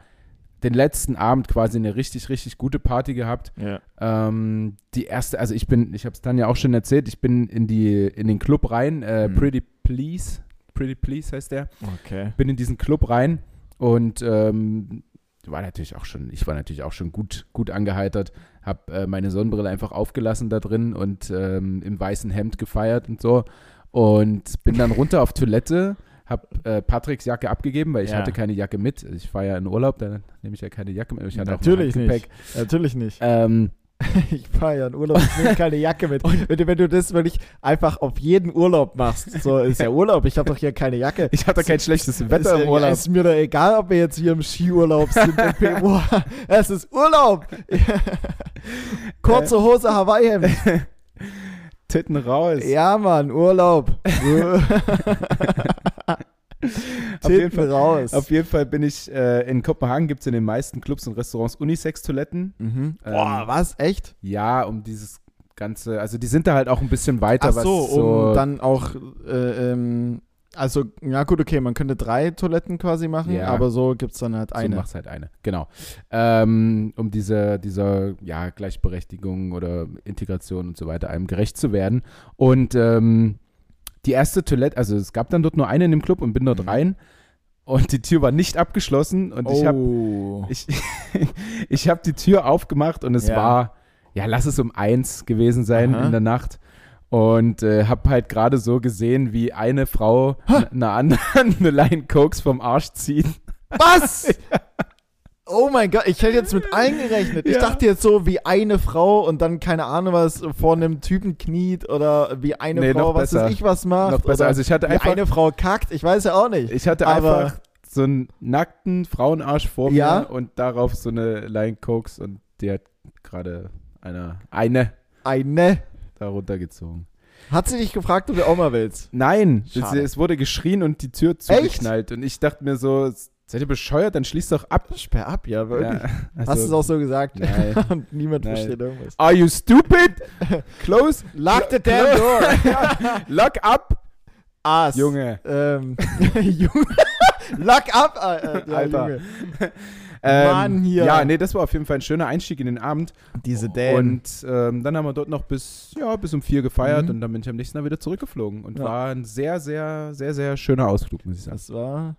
den letzten Abend quasi eine richtig, richtig gute Party gehabt. Ja. Ähm, die erste, also ich bin, ich habe es dann ja auch schon erzählt, ich bin in die in den Club rein, äh, Mhm. Pretty Please, Pretty Please heißt der Okay. bin in diesen Club rein und ähm, war natürlich auch schon, ich war natürlich auch schon gut, gut angeheitert, habe äh, meine Sonnenbrille einfach aufgelassen da drin und ähm, im weißen Hemd gefeiert und so und bin dann runter auf Toilette, habe äh, Patricks Jacke abgegeben, weil ich Ja. hatte keine Jacke mit. Ich fahre ja in Urlaub, da nehme ich ja keine Jacke mit. Ich hatte Natürlich auch nicht. Natürlich nicht. Ähm, (laughs) Ich fahre ja in Urlaub, ich nehme keine Jacke mit. (laughs) wenn, du, wenn du das wirklich einfach auf jeden Urlaub machst, so ist ja Urlaub, ich habe doch hier keine Jacke. ich hatte kein schlechtes ist, Wetter im Urlaub. ist mir doch egal, ob wir jetzt hier im Skiurlaub sind. (laughs) Es ist Urlaub. Kurze Hose, Hawaii-Hemd. Titten raus. Ja, Mann, Urlaub. Auf jeden Fall- raus. Auf jeden Fall bin ich, äh, in Kopenhagen gibt es in den meisten Clubs und Restaurants Unisex-Toiletten. mhm. Ähm, Boah, was? Echt? Ja, um dieses ganze, also die sind da halt auch ein bisschen weiter, Ach so, was so, um dann auch, äh, ähm, also, ja gut, okay, man könnte drei Toiletten quasi machen, Ja. aber so gibt es dann halt so eine. macht's halt eine, genau. Ähm, um diese, dieser, ja, Gleichberechtigung oder Integration und so weiter einem gerecht zu werden. Und ähm, die erste Toilette, also es gab dann dort nur eine in dem Club und bin dort Mhm. rein und die Tür war nicht abgeschlossen und ich habe oh. ich, (laughs) ich habe die Tür aufgemacht und es Ja. war, ja, lass es um eins gewesen sein Aha. in der Nacht. Und äh, habe halt gerade so gesehen, wie eine Frau einer anderen eine Line Cokes vom Arsch zieht. Was? (laughs) Oh mein Gott, ich hätte jetzt mit allen gerechnet. Ich Ja. dachte jetzt so wie eine Frau und dann keine Ahnung was vor einem Typen kniet oder wie eine Nee, Frau was weiß ich was macht. Noch besser. Also ich hatte wie einfach, eine Frau kackt, ich weiß ja auch nicht. ich hatte aber- einfach so einen nackten Frauenarsch vor Ja. mir und darauf so eine Line Cokes und die hat gerade eine, eine Eine. da runtergezogen. Hat sie dich gefragt, ob du auch mal willst? Nein, es, es wurde geschrien und die Tür zugeknallt. Und ich dachte mir so, seid ihr bescheuert? Dann schließt doch ab. Sperr ab, ja, wirklich. Ja, Hast also- du es auch so gesagt? Nein. (laughs) und niemand Nein. versteht irgendwas. Are you stupid? (laughs) Close. Lock the damn door. (laughs) Lock up. Ass. Junge. Ähm, Junge. Lock up, äh, ja, Alter. Junge. Ähm, Mann, hier. Ja, nee, das war auf jeden Fall ein schöner Einstieg in den Abend. Diese Dänen. Und ähm, dann haben wir dort noch bis, ja, bis um vier gefeiert Mhm. und dann bin ich am nächsten Tag wieder zurückgeflogen. Und Ja. war ein sehr, sehr, sehr, sehr schöner Ausflug, muss ich sagen. Das war,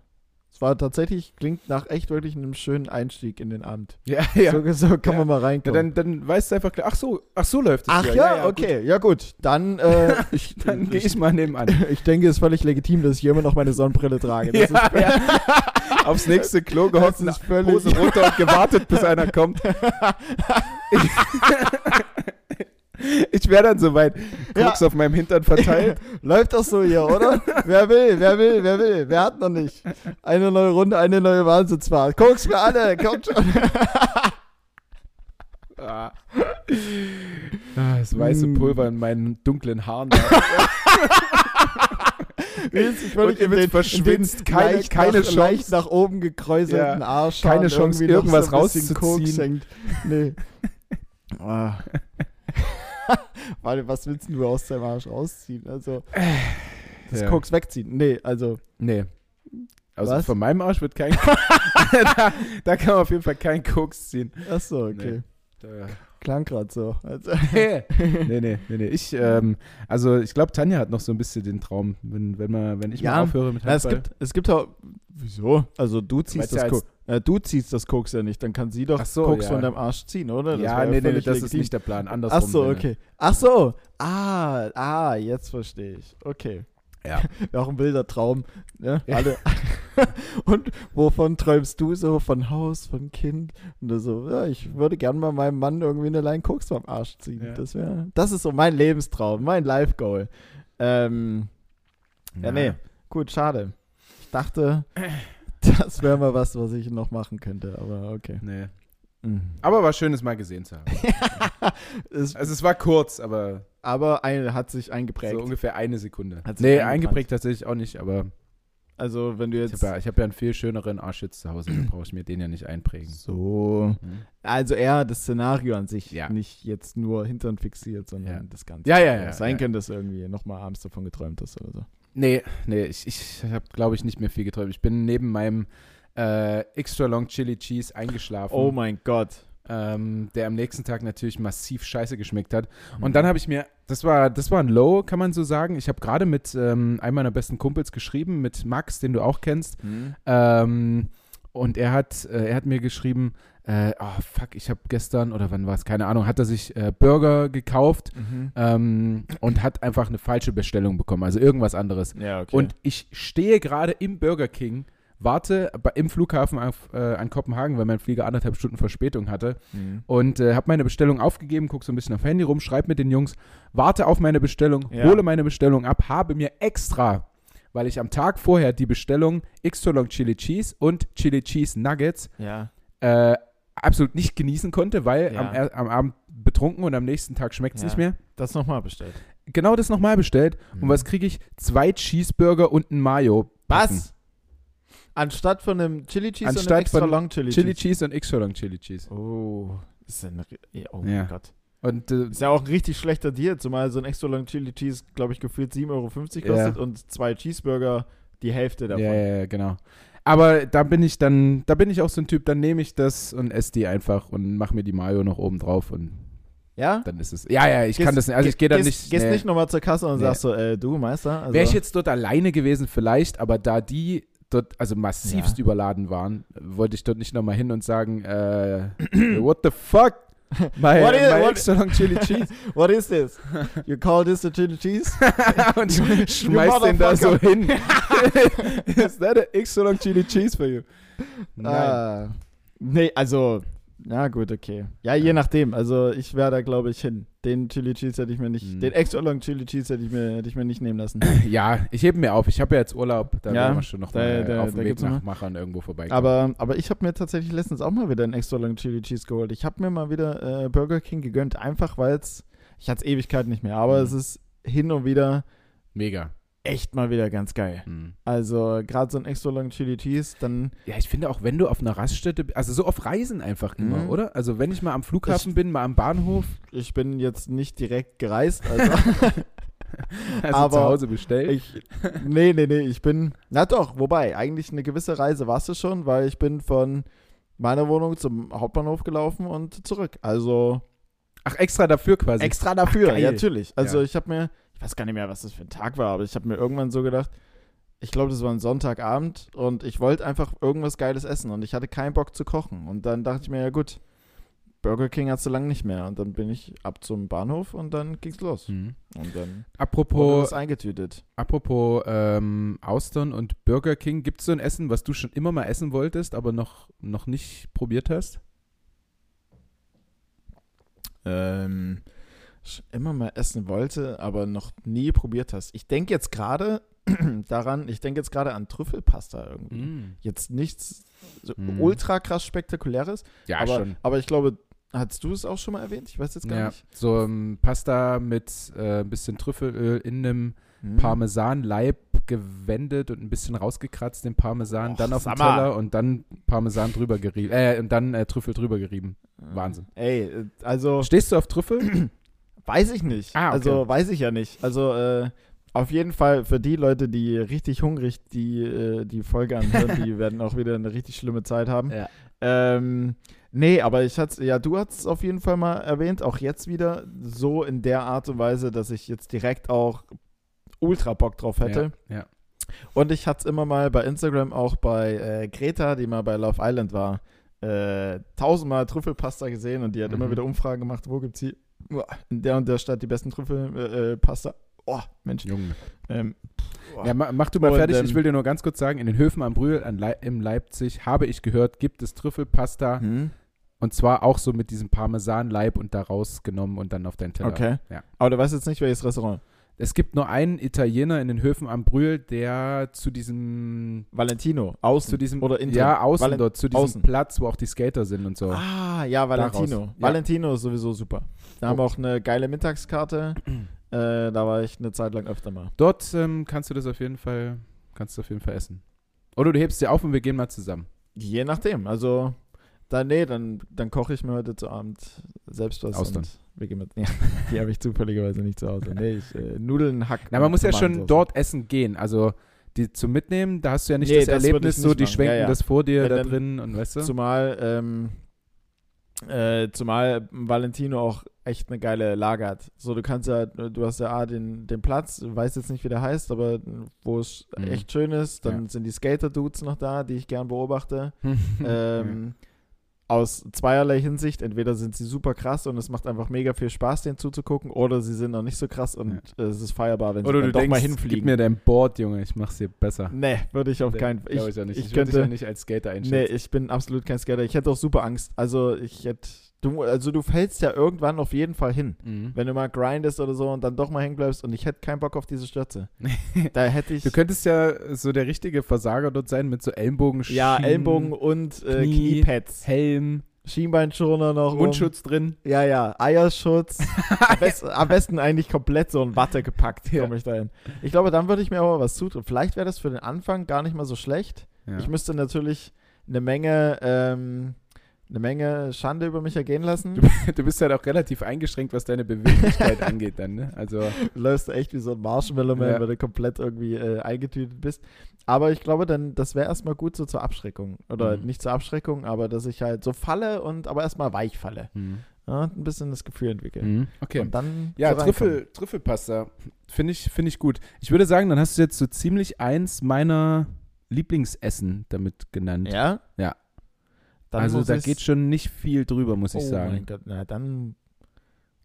das war tatsächlich, klingt nach echt wirklich einem schönen Einstieg in den Abend. Ja, (laughs) ja. So, so kann Ja. man mal ja reinkommen. dann, dann weißt du einfach, gleich, ach so, ach so läuft es. Ach hier. ja, okay, ja gut. Dann, äh, (laughs) ich, Dann gehe ich mal nebenan. (laughs) ich denke, es ist völlig legitim, dass ich immer noch meine Sonnenbrille trage. Das ja, ist, ja. Aufs nächste Klo gehockt, Das ist völlig- Hose runter und gewartet, bis einer kommt. (laughs) Ich, wäre dann soweit. Koks auf meinem Hintern verteilt. (laughs) Läuft doch so hier, oder? (laughs) wer will, wer will, wer will? Wer hat noch nicht? Eine neue Runde, eine neue Wahnsinnsfahrt. Guck's für alle, kommt schon. Ah. Das weiße Mm. Pulver in meinen dunklen Haaren. Willst Und ihr den, verschwitzt, in den keine- leicht keine nach, Chance. leicht nach oben gekräuselten Ja, Arsch. keine Chance, irgendwas rauszuziehen. Nee. Ah. (laughs) Warte, was willst du aus deinem Arsch rausziehen? Also, das Ja. Koks wegziehen. Nee, also, Nee. Also Was? von meinem Arsch wird kein. (laughs) da, da kann man auf jeden Fall keinen Koks ziehen. ach so, okay. Da- Klang grad so. Also, (laughs) nee, nee, nee, nee. Ich, ähm, also ich glaube, Tanja hat noch so ein bisschen den Traum, wenn, wenn, man, wenn ich Ja. mal aufhöre mit Na, es Handball. gibt, es gibt auch, wieso? Also, du ziehst meinst das ja als- Koks. Äh, du ziehst das Koks ja nicht, dann kann sie doch so, Koks ja. von deinem Arsch ziehen, oder? Das ja, nee, nee, nee, das ist legitim. nicht der Plan. Andersrum. Ach so, okay. Ach so. Ah, ah, jetzt verstehe ich. Okay. Ja. (laughs) Auch ein wilder Traum. Ne? Ja. Alle. (laughs) Und wovon träumst du so? Von Haus, von Kind? Und du so, ja, ich würde gern mal meinem Mann irgendwie eine Line Koks vom Arsch ziehen. Ja. Das wäre, das ist so mein Lebenstraum, mein Life-Goal. Ähm, ja, nee, gut, schade. Ich dachte, das wäre mal was, was ich noch machen könnte, aber okay. Nee. Mhm. Aber war schön, es mal gesehen zu haben. (laughs) Es, Also es war kurz, aber aber eine hat sich eingeprägt. so ungefähr eine Sekunde. Hat Nee, eingeprägt tatsächlich auch nicht, aber also, wenn du ich jetzt. habe ja, ich hab ja einen viel schöneren Arsch jetzt zu Hause, dann brauche ich mir den ja nicht einprägen. So. Hm? Also eher das Szenario an sich, Ja. nicht jetzt nur Hintern fixiert, sondern Ja. das Ganze. Ja, ja, ja, Sein ja. könnte, dass du irgendwie nochmal abends davon geträumt hast oder so. Nee, nee, ich, ich habe, glaube ich, nicht mehr viel geträumt. Ich bin neben meinem äh, Extra Long Chili Cheese eingeschlafen. Oh mein Gott. ähm, der am nächsten Tag natürlich massiv scheiße geschmeckt hat. Mhm. Und dann habe ich mir, das war, das war ein Low, kann man so sagen. Ich habe gerade mit ähm, einem meiner besten Kumpels geschrieben, mit Max, den du auch kennst. Hm? Ähm, und er hat, äh, er hat mir geschrieben, äh, oh fuck, ich habe gestern, oder wann war es, keine Ahnung, hat er sich äh, Burger gekauft Mhm. ähm, und hat einfach eine falsche Bestellung bekommen, also irgendwas anderes. Ja, okay. Und ich stehe gerade im Burger King, warte bei, im Flughafen auf, äh, an Kopenhagen, weil mein Flieger anderthalb Stunden Verspätung hatte Mhm. und äh, habe meine Bestellung aufgegeben, gucke so ein bisschen auf Handy rum, schreibe mit den Jungs, warte auf meine Bestellung, Ja. hole meine Bestellung ab, habe mir extra, weil ich am Tag vorher die Bestellung Extra Long Chili Cheese und Chili Cheese Nuggets Ja. äh, absolut nicht genießen konnte, weil Ja. am, am Abend betrunken und am nächsten Tag schmeckt es Ja. nicht mehr. Das nochmal bestellt. Genau das nochmal bestellt. Mhm. Und was kriege ich? Zwei Cheeseburger und ein Mayo. Was? Anstatt von einem Chili Cheese und Anstatt einem extra Long Chili, Chili Cheese. Cheese und extra long Chili Cheese. Oh. Ist ein, ja, oh mein Gott. Und äh, Ist ja auch ein richtig schlechter Deal, zumal so ein extra Long Chili Cheese, glaube ich, gefühlt 7,50 Euro kostet Ja. und zwei Cheeseburger die Hälfte davon. ja, ja, ja, genau. Aber da bin ich dann, da bin ich auch so ein Typ, dann nehme ich das und esse die einfach und mache mir die Mayo noch oben drauf und Ja? dann ist es. Ja, ja, ich kann Gehst- das nicht. Also ich gehe da gehst, nicht. Gehst nee. nicht nochmal zur Kasse und Nee. sagst so, äh, du Meister. Also, Wäre ich jetzt dort alleine gewesen, vielleicht, aber da die dort also massivst Ja. überladen waren, wollte ich dort nicht nochmal hin und sagen, äh, (clears throat) what the fuck? (laughs) My, What is- my what- extra long chili (laughs) cheese. What is this? (laughs) You call this a chili cheese? und sch- schmeißt den da so hin. Is that a extra long chili cheese for you? Nein. Ah, nee, also, na gut, okay. Ja, je nachdem. Also ich wäre da, glaube ich, hin. Den Chili Cheese hätte ich mir nicht, Hm. den extra long Chili Cheese hätte ich mir, hätte ich mir nicht nehmen lassen. (clears throat) Ja, ich hebe mir auf. Ich habe ja jetzt Urlaub. Da Ja, werden wir schon noch da- mal da- auf dem Weg nach. Machern irgendwo vorbei. Aber, aber ich habe mir tatsächlich letztens auch mal wieder einen extra long Chili Cheese geholt. Ich habe mir mal wieder äh, Burger King gegönnt, einfach weil es, ich hatte es Ewigkeit nicht mehr, aber Mhm. es ist hin und wieder Mega. Echt mal wieder ganz geil. Hm. Also gerade so ein extra long Chili Cheese, dann Ja, ich finde auch, wenn du auf einer Raststätte, also so auf Reisen einfach immer, Mhm. oder? Also wenn ich mal am Flughafen bin, mal am Bahnhof, ich bin jetzt nicht direkt gereist, also (laughs) also (laughs) Aber zu Hause bestellt. ich, nee, nee, nee, ich bin, na doch, wobei, eigentlich eine gewisse Reise warst du schon, weil ich bin von meiner Wohnung zum Hauptbahnhof gelaufen und zurück. Also Ach, extra dafür quasi. extra dafür, geil. ja, natürlich. Also Ja. ich habe mir, ich weiß gar nicht mehr, was das für ein Tag war, aber ich habe mir irgendwann so gedacht, ich glaube, das war ein Sonntagabend und ich wollte einfach irgendwas Geiles essen und ich hatte keinen Bock zu kochen. Und dann dachte ich mir, ja gut, Burger King hat so lange nicht mehr. Und dann bin ich ab zum Bahnhof und dann ging's los. Hm. Und dann wurde Apropos, eingetütet. apropos ähm, Austern und Burger King, gibt es so ein Essen, was du schon immer mal essen wolltest, aber noch, noch nicht probiert hast? ähm, immer mal essen wollte, aber noch nie probiert hast. Ich denke jetzt gerade (clears throat) daran, ich denke jetzt gerade an Trüffelpasta irgendwie. Mm. Jetzt nichts so Mm. ultra krass spektakuläres, Ja, aber, schon. aber ich glaube, hast du es auch schon mal erwähnt? Ich weiß jetzt gar Ja, nicht. so ähm, Pasta mit äh, ein bisschen Trüffelöl in einem Hm. Parmesanleib gewendet und ein bisschen rausgekratzt, den Parmesan, Och, dann auf den. Teller und dann Parmesan drüber gerieben, äh, und dann äh, Trüffel drüber gerieben. Wahnsinn. Ey, äh, also Stehst du auf Trüffel? (clears throat) weiß ich nicht. Ah, okay. Also weiß ich ja nicht. Also äh, auf jeden Fall für die Leute, die richtig hungrig die, äh, die Folge anhören, (laughs) die werden auch wieder eine richtig schlimme Zeit haben. Ja. Ähm, nee, aber ich hatte, ja, du hast es auf jeden Fall mal erwähnt, auch jetzt wieder so in der Art und Weise, dass ich jetzt direkt auch ultra Bock drauf hätte. Ja, ja. Und ich hatte es immer mal bei Instagram, auch bei äh, Greta, die mal bei Love Island war, äh, tausendmal Trüffelpasta gesehen und die hat Mhm. immer wieder Umfragen gemacht, wo gibt es hier in der und der Stadt die besten Trüffelpasta. Äh, oh, Mensch. Junge. Ähm, Ja, ma, mach du mal Und, fertig. ähm, ich will dir nur ganz kurz sagen, in den Höfen am Brühl Lei im Leipzig, habe ich gehört, gibt es Trüffelpasta. hm, Und zwar auch so mit diesem Parmesanleib und da rausgenommen und dann auf deinen Teller. okay. Ja. Aber du weißt jetzt nicht, welches Restaurant. Es gibt nur einen Italiener in den Höfen am Brühl, der zu diesem Valentino, außen. zu diesem oder innen. ja außen Valen- dort zu diesem außen. Platz, wo auch die Skater sind und so. Ah, ja, Valentino. Daraus. Ja. Valentino ist sowieso super. Da haben wir Oh. auch eine geile Mittagskarte. äh, da war ich eine Zeit lang öfter mal. Dort ähm, kannst du das auf jeden Fall kannst du auf jeden Fall essen. Oder du hebst dir auf und wir gehen mal zusammen. Je nachdem. Also, dann, nee, dann, dann koche ich mir heute zu Abend selbst was. Austern. Und wir gehen mit, ja, (laughs) die habe ich zufälligerweise nicht zu Hause. Nee, ich, äh, Nudeln hacken. Na, man muss ja schon dort essen gehen. Also die zum Mitnehmen, da hast du ja nicht Nee, das das Erlebnis, ich so nicht die machen. schwenken Ja, ja. das vor dir Wenn da dann- drin und weißt du? Zumal, ähm, äh, zumal Valentino auch echt eine geile Lage hat. So, du kannst ja, du hast ja A, den, den Platz, du weißt jetzt nicht, wie der heißt, aber wo es Mhm. echt schön ist. Dann Ja. sind die Skater-Dudes noch da, die ich gern beobachte. (laughs) ähm, aus zweierlei Hinsicht. Entweder sind sie super krass und es macht einfach mega viel Spaß, denen zuzugucken, oder sie sind noch nicht so krass und äh, es ist feierbar, wenn Oder sie du dann doch denkst, mal gib hinfliegen. mir dein Board, Junge, ich mach's dir besser. nee, würde ich auf Nee, keinen Fall. glaub ich, ja nicht. ich Ich, dich könnte- ja nicht als Skater Nee, einschätzen. ich bin absolut kein Skater. Ich hätte auch super Angst. Also ich hätte. Du, also du fällst ja irgendwann auf jeden Fall hin. Mhm. Wenn du mal grindest oder so und dann doch mal hängen bleibst und ich hätte keinen Bock auf diese Stürze. (laughs) da hätte ich. Du könntest ja so der richtige Versager dort sein mit so Ellenbogen, ja, Ellbogen und äh, Knie, Kniepads. Helm, Schienbeinschoner noch. Mundschutz drin. Ja, ja. Eierschutz. (laughs) am, besten, am besten eigentlich komplett so in Watte gepackt, Ja. komme ich dahin. Ich glaube, dann würde ich mir aber was zutrauen. Vielleicht wäre das für den Anfang gar nicht mal so schlecht. Ja. Ich müsste natürlich eine Menge, ähm, eine Menge Schande über mich ergehen lassen. (laughs) Du bist halt auch relativ eingeschränkt, was deine Beweglichkeit (laughs) angeht dann, ne? Also, Du läufst echt wie so ein Marshmallow Ja. wenn du komplett irgendwie äh, eingetütet bist. Aber ich glaube, dann, das wäre erstmal gut so zur Abschreckung. Oder Mhm. nicht zur Abschreckung, aber dass ich halt so falle und aber erstmal weich falle. mhm. Ja, ein bisschen das Gefühl entwickle. Mhm. okay. Und dann Ja, so. Trüffel, Trüffelpasta finde ich, find ich gut. Ich würde sagen, dann hast du jetzt so ziemlich eins meiner Lieblingsessen damit genannt. Ja? Ja. Dann also da geht schon nicht viel drüber, muss ich oh sagen. mein Gott, na dann,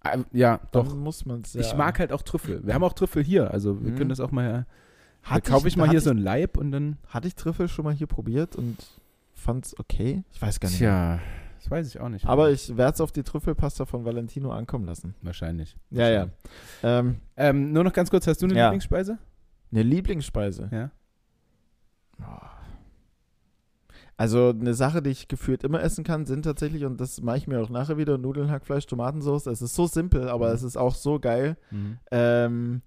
Ähm, ja, dann doch. muss man es ja. Ich mag halt auch Trüffel. Wir haben auch Trüffel hier, also wir Mhm. können das auch mal. Da Hatte kaufe ich mal hatte hier so ein Leib und dann. Hatte ich Trüffel schon mal hier probiert und fand's okay? Ich weiß gar nicht. mehr. Tja, das weiß ich auch nicht. Aber ich werde es auf die Trüffelpasta von Valentino ankommen lassen. Wahrscheinlich. Ja, ja. Ähm, Ähm, nur noch ganz kurz, hast du eine Ja. Lieblingsspeise? eine Lieblingsspeise. Ja. Also eine Sache, die ich gefühlt immer essen kann, sind tatsächlich, und das mache ich mir auch nachher wieder, Nudeln, Hackfleisch, Tomatensauce. Es ist so simpel, aber Mhm. es ist auch so geil. Mhm. Ähm,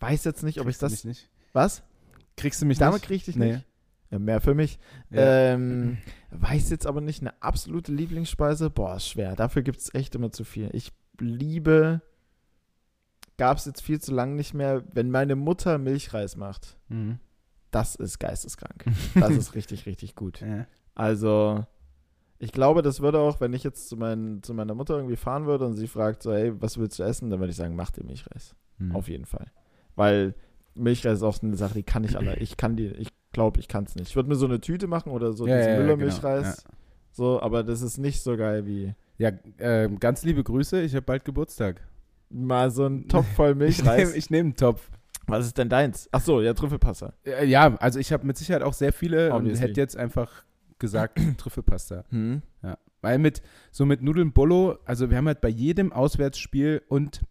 weiß jetzt nicht, ob ich Kriegst du das... mich nicht. Was? Kriegst du mich Damit kriege ich dich Nee. nicht? Ja, mehr für mich. Ja. Ähm, weiß jetzt aber nicht eine absolute Lieblingsspeise. Boah, ist schwer. Dafür gibt es echt immer zu viel. Ich liebe, gab es jetzt viel zu lang nicht mehr, wenn meine Mutter Milchreis macht. Mhm. Das ist geisteskrank. (laughs) Das ist richtig, richtig gut. Ja. Also, ich glaube, das würde auch, wenn ich jetzt zu, mein, zu meiner Mutter irgendwie fahren würde und sie fragt so, hey, was willst du essen? Dann würde ich sagen, mach dir Milchreis. Mhm. Auf jeden Fall. Weil Milchreis ist auch eine Sache, die kann ich alle. (clears throat) Ich kann die, ich glaube, ich kann es nicht. Ich würde mir so eine Tüte machen oder so Ja, diesen ja, ja, Müller-Milchreis. genau, So, aber das ist nicht so geil wie Ja, äh, ganz liebe Grüße, ich habe bald Geburtstag. mal so ein Topf voll (laughs) Ich nehme Milchreis. ich nehm einen Topf. was ist denn deins? Ach so, ja, Trüffelpasta. Äh, ja, also ich habe mit Sicherheit auch sehr viele und Obviously. hätte jetzt einfach gesagt (clears throat) Trüffelpasta. Hm. Ja. Weil mit, so mit Nudeln Bolo, also wir haben halt bei jedem Auswärtsspiel und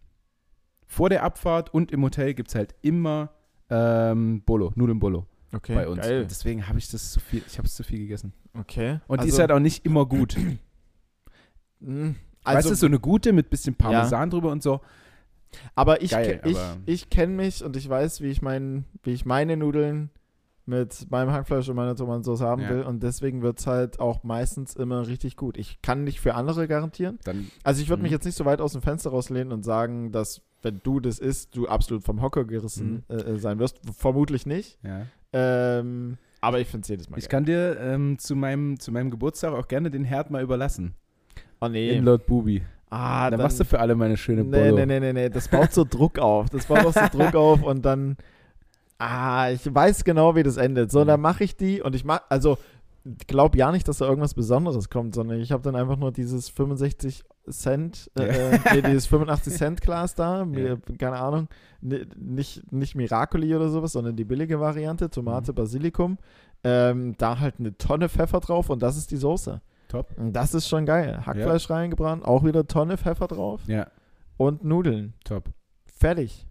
vor der Abfahrt und im Hotel gibt es halt immer ähm, Bolo, Nudeln Bolo Okay, bei uns. geil. Und deswegen habe ich das zu viel, ich habe es zu viel gegessen. Okay. Und die also, ist halt auch nicht immer gut. (clears throat) weißt also, du, so eine gute mit bisschen Parmesan drüber und so. aber ich, geil, ich, aber- ich kenne mich und ich weiß, wie ich, mein, wie ich meine Nudeln mit meinem Hackfleisch und meiner Tomatensauce haben Ja. will. Und deswegen wird es halt auch meistens immer richtig gut. Ich kann nicht für andere garantieren. Dann, Also ich würde Mhm. mich jetzt nicht so weit aus dem Fenster rauslehnen und sagen, dass wenn du das isst, du absolut vom Hocker gerissen Mhm. äh, äh, sein wirst. Vermutlich nicht. ja. Ähm, aber ich finde es jedes Mal Ich geil. kann dir ähm, zu, meinem, zu meinem Geburtstag auch gerne den Herd mal überlassen. Oh nee. In Lord Bubi. ah, dann, machst du für alle meine schöne Nee, Bolo. nee, nee, nee, nee. Das baut so Druck auf. Das baut auch so (laughs) Druck auf und dann. Ah, ich weiß genau, wie das endet. So, Mhm. dann mache ich die und ich mach. Also, glaub ja nicht, dass da irgendwas Besonderes kommt, sondern ich habe dann einfach nur dieses 65 Cent, äh, äh, nee, dieses (laughs) 85 Cent Glas da, mir, keine Ahnung, Ni- nicht, nicht Miracoli oder sowas, sondern die billige Variante, Tomate, Mhm. Basilikum. Ähm, da halt eine Tonne Pfeffer drauf und das ist die Soße. Top. Und das ist schon geil. Hackfleisch reingebrannt, auch wieder Tonne Pfeffer drauf Ja, und Nudeln. top. Fertig.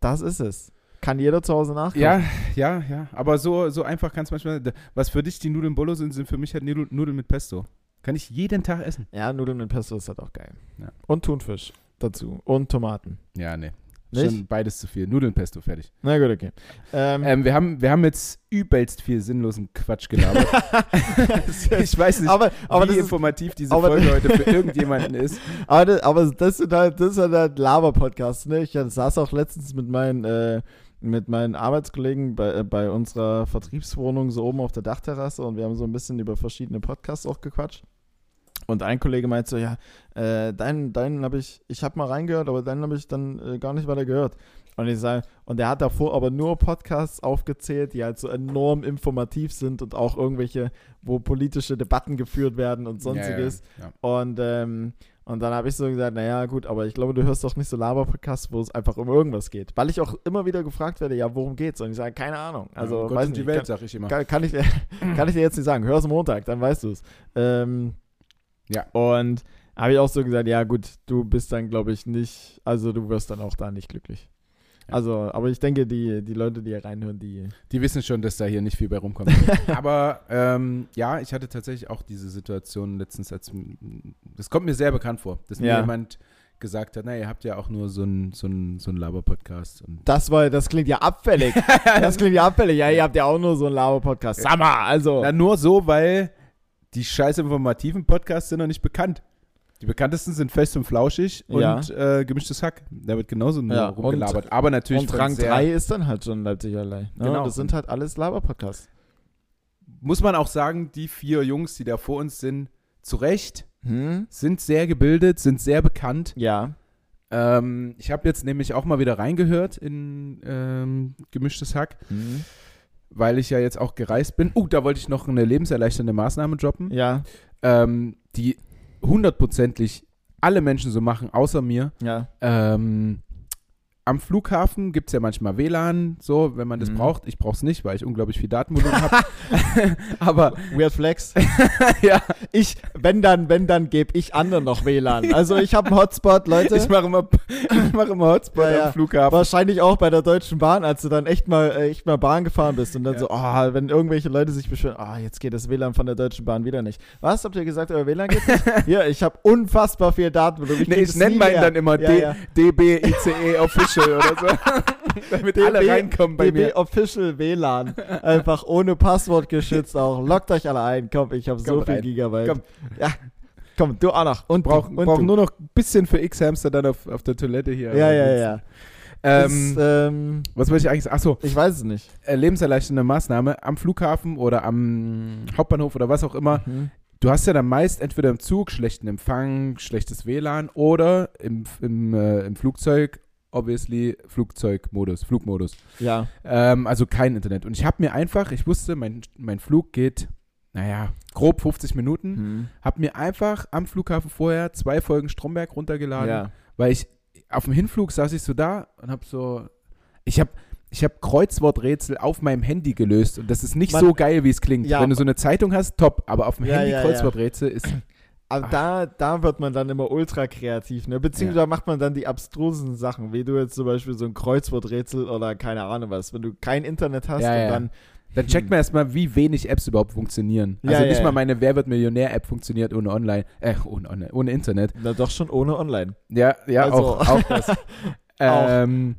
Das ist es. Kann jeder zu Hause nachkochen. Ja, ja, ja. Aber so, so einfach kann es manchmal. Was für dich die Nudeln Bolo sind, sind für mich halt Nudeln, mit Pesto. Kann ich jeden Tag essen. Ja, Nudeln mit Pesto ist halt auch geil. Ja. Und Thunfisch dazu. Und Tomaten. Ja, nee. Nicht? Schon beides zu viel. Nudeln Pesto, fertig. Na gut, okay. Ähm, Ähm, wir, haben, wir haben jetzt übelst viel sinnlosen Quatsch gelabert. (laughs) ich weiß nicht, aber, aber, wie das ist, informativ diese Folge heute für irgendjemanden ist. (laughs) aber, das, aber das sind halt, das sind halt Laber-Podcasts, ne? Ich saß auch letztens mit meinen, äh, mit meinen Arbeitskollegen bei, äh, bei unserer Vertriebswohnung so oben auf der Dachterrasse und wir haben so ein bisschen über verschiedene Podcasts auch gequatscht. Und ein Kollege meinte so, ja, äh, deinen, deinen habe ich, ich habe mal reingehört, aber deinen habe ich dann äh, gar nicht weiter gehört. Und ich sage, und er hat davor aber nur Podcasts aufgezählt, die halt so enorm informativ sind und auch irgendwelche, wo politische Debatten geführt werden und sonstiges. Ja, ja, ja. Und, ähm, und dann habe ich so gesagt, naja, gut, aber ich glaube, du hörst doch nicht so Laber-Podcasts, wo es einfach um irgendwas geht. Weil ich auch immer wieder gefragt werde, ja, worum geht's? Und ich sage, keine Ahnung. Also, Gott weiß und die nicht, Welt, kann, sag ich immer. kann, kann, ich, dir- (laughs) kann ich dir jetzt nicht sagen. Hör es Montag, dann weißt du es. Ähm, Ja. Und habe ich auch so gesagt, ja, gut, du bist dann, glaube ich, nicht, also du wirst dann auch da nicht glücklich. Also, aber ich denke, die, die Leute, die hier reinhören, die. Die wissen schon, dass da hier nicht viel bei rumkommt. (laughs) Aber ähm, ja, ich hatte tatsächlich auch diese Situation letztens, als das kommt mir sehr bekannt vor, dass mir Ja. jemand gesagt hat, na, ihr habt ja auch nur so einen so so ein Laber-Podcast. Das war, das klingt ja abfällig. (laughs) das klingt ja abfällig. Ja, ihr habt ja auch nur so einen Laber-Podcast. Sag mal, also. Na, nur so, weil die scheiß informativen Podcasts sind noch nicht bekannt. Die bekanntesten sind Fest und Flauschig Ja. und äh, Gemischtes Hack. Da wird genauso nur Ja, rumgelabert. Aber natürlich Und Rang sehr- 3 ist dann halt schon Leipzig allein. Ne? Genau. Das sind halt alles Laber-Podcasts. muss man auch sagen, die vier Jungs, die da vor uns sind, zu Recht, Hm? sind sehr gebildet, sind sehr bekannt. Ja. Ähm, ich habe jetzt nämlich auch mal wieder reingehört in ähm, Gemischtes Hack, Hm? weil ich ja jetzt auch gereist bin. Uh, da wollte ich noch eine lebenserleichternde Maßnahme droppen, Ja. ähm, die hundertprozentig alle Menschen so machen, außer mir. Ja. Ähm, am Flughafen gibt es ja manchmal WLAN, so, wenn man das Mhm. braucht. Ich brauche es nicht, weil ich unglaublich viel Datenvolumen habe. (laughs) Aber Weird Flex. (laughs) ja, Ich, wenn dann, wenn dann, gebe ich anderen noch WLAN. Also ich habe einen Hotspot, Leute. ich mache immer, ich mach immer Hotspot Ja, ja. am Flughafen. Wahrscheinlich auch bei der Deutschen Bahn, als du dann echt mal, äh, echt mal Bahn gefahren bist und dann Ja. so, oh, wenn irgendwelche Leute sich beschweren, ah, jetzt geht das WLAN von der Deutschen Bahn wieder nicht. Was? Habt ihr gesagt, euer WLAN geht nicht? (laughs) ja, ich habe unfassbar viel Daten. Nee, krieg ich nenne meinen dann immer D. DB ICE Official oder so. (laughs) Damit alle reinkommen bei DB mir. Official WLAN. Einfach ohne Passwort geschützt auch. Lockt euch alle ein. Komm, ich habe so Komm viel rein. Gigabyte. Komm. Ja, komm, du auch noch. Und Brauchen du. nur noch ein bisschen für X-Hamster dann auf, auf der Toilette hier. Ja, ja, ja. Ähm, das, ähm, was wollte ich eigentlich sagen? Achso, ich weiß es nicht. äh, lebenserleichternde Maßnahme am Flughafen oder am Hauptbahnhof oder was auch immer. Mhm. Du hast ja dann meist entweder im Zug schlechten Empfang, schlechtes WLAN oder im, im, äh, im Flugzeug, obviously, Flugzeugmodus, Flugmodus. Ja. Ähm, also kein Internet. Und ich habe mir einfach, ich wusste, mein, mein Flug geht, naja, grob 50 Minuten. Mhm. Hab mir einfach am Flughafen vorher zwei Folgen Stromberg runtergeladen, Ja. weil ich auf dem Hinflug saß ich so da und hab so, ich hab ich habe Kreuzworträtsel auf meinem Handy gelöst und das ist nicht Man- so geil, wie es klingt. Ja, Wenn du so eine Zeitung hast, top, aber auf dem Ja, Handy ja. Kreuzworträtsel ist Aber da, da wird man dann immer ultra kreativ, ne? Beziehungsweise macht man dann die abstrusen Sachen, wie du jetzt zum Beispiel so ein Kreuzworträtsel oder keine Ahnung was. Wenn du kein Internet hast Ja, und ja. dann. Dann checkt man erstmal, wie wenig Apps überhaupt funktionieren. Ja, Also ja, nicht ja. mal meine Wer wird Millionär-App funktioniert ohne Online, äh, ohne, Online, ohne Internet. Na doch schon ohne Online. Ja, ja, Also- auch, auch das. (laughs) ähm,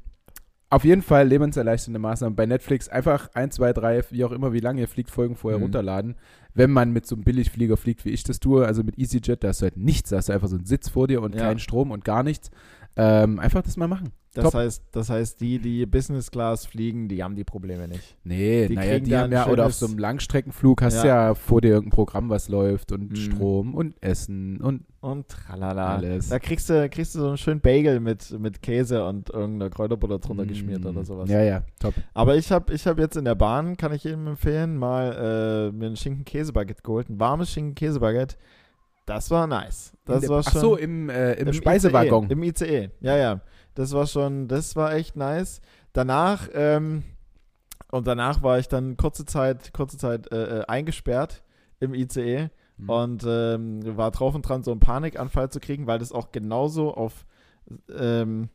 Auf jeden Fall lebenserleichternde Maßnahmen bei Netflix. Einfach 1, 2, 3, wie auch immer, wie lange ihr fliegt, Folgen vorher Mhm. runterladen. Wenn man mit so einem Billigflieger fliegt, wie ich das tue, also mit EasyJet, da hast du halt nichts, da hast du einfach so einen Sitz vor dir und Ja. keinen Strom und gar nichts. Ähm, einfach das mal machen. Das Top. heißt, das heißt, die, die Business Class fliegen, die haben die Probleme nicht. Nee, Die naja, die haben ja, oder auf so einem Langstreckenflug hast du Ja. ja vor dir irgendein Programm, was läuft und Mhm. Strom und Essen und Und tralala. alles. Da kriegst du, kriegst du so einen schönen Bagel mit, mit Käse und irgendeiner Kräuterbutter drunter geschmiert oder sowas. Ja, ja, top. Aber ich habe ich hab jetzt in der Bahn, kann ich jedem empfehlen, mal äh, mir ein Schinken-Käse-Baguette geholt. Ein warmes Schinken-Käse-Baguette. Das war nice. Das der- war Ach schon. so, im, äh, im, Im Speisewaggon. ICE, Im ICE, ja, ja. Das war schon, das war echt nice. Danach, ähm, und danach war ich dann kurze Zeit, kurze Zeit äh, äh, eingesperrt im ICE Mhm. und ähm, war drauf und dran, so einen Panikanfall zu kriegen, weil das auch genauso auf, ähm,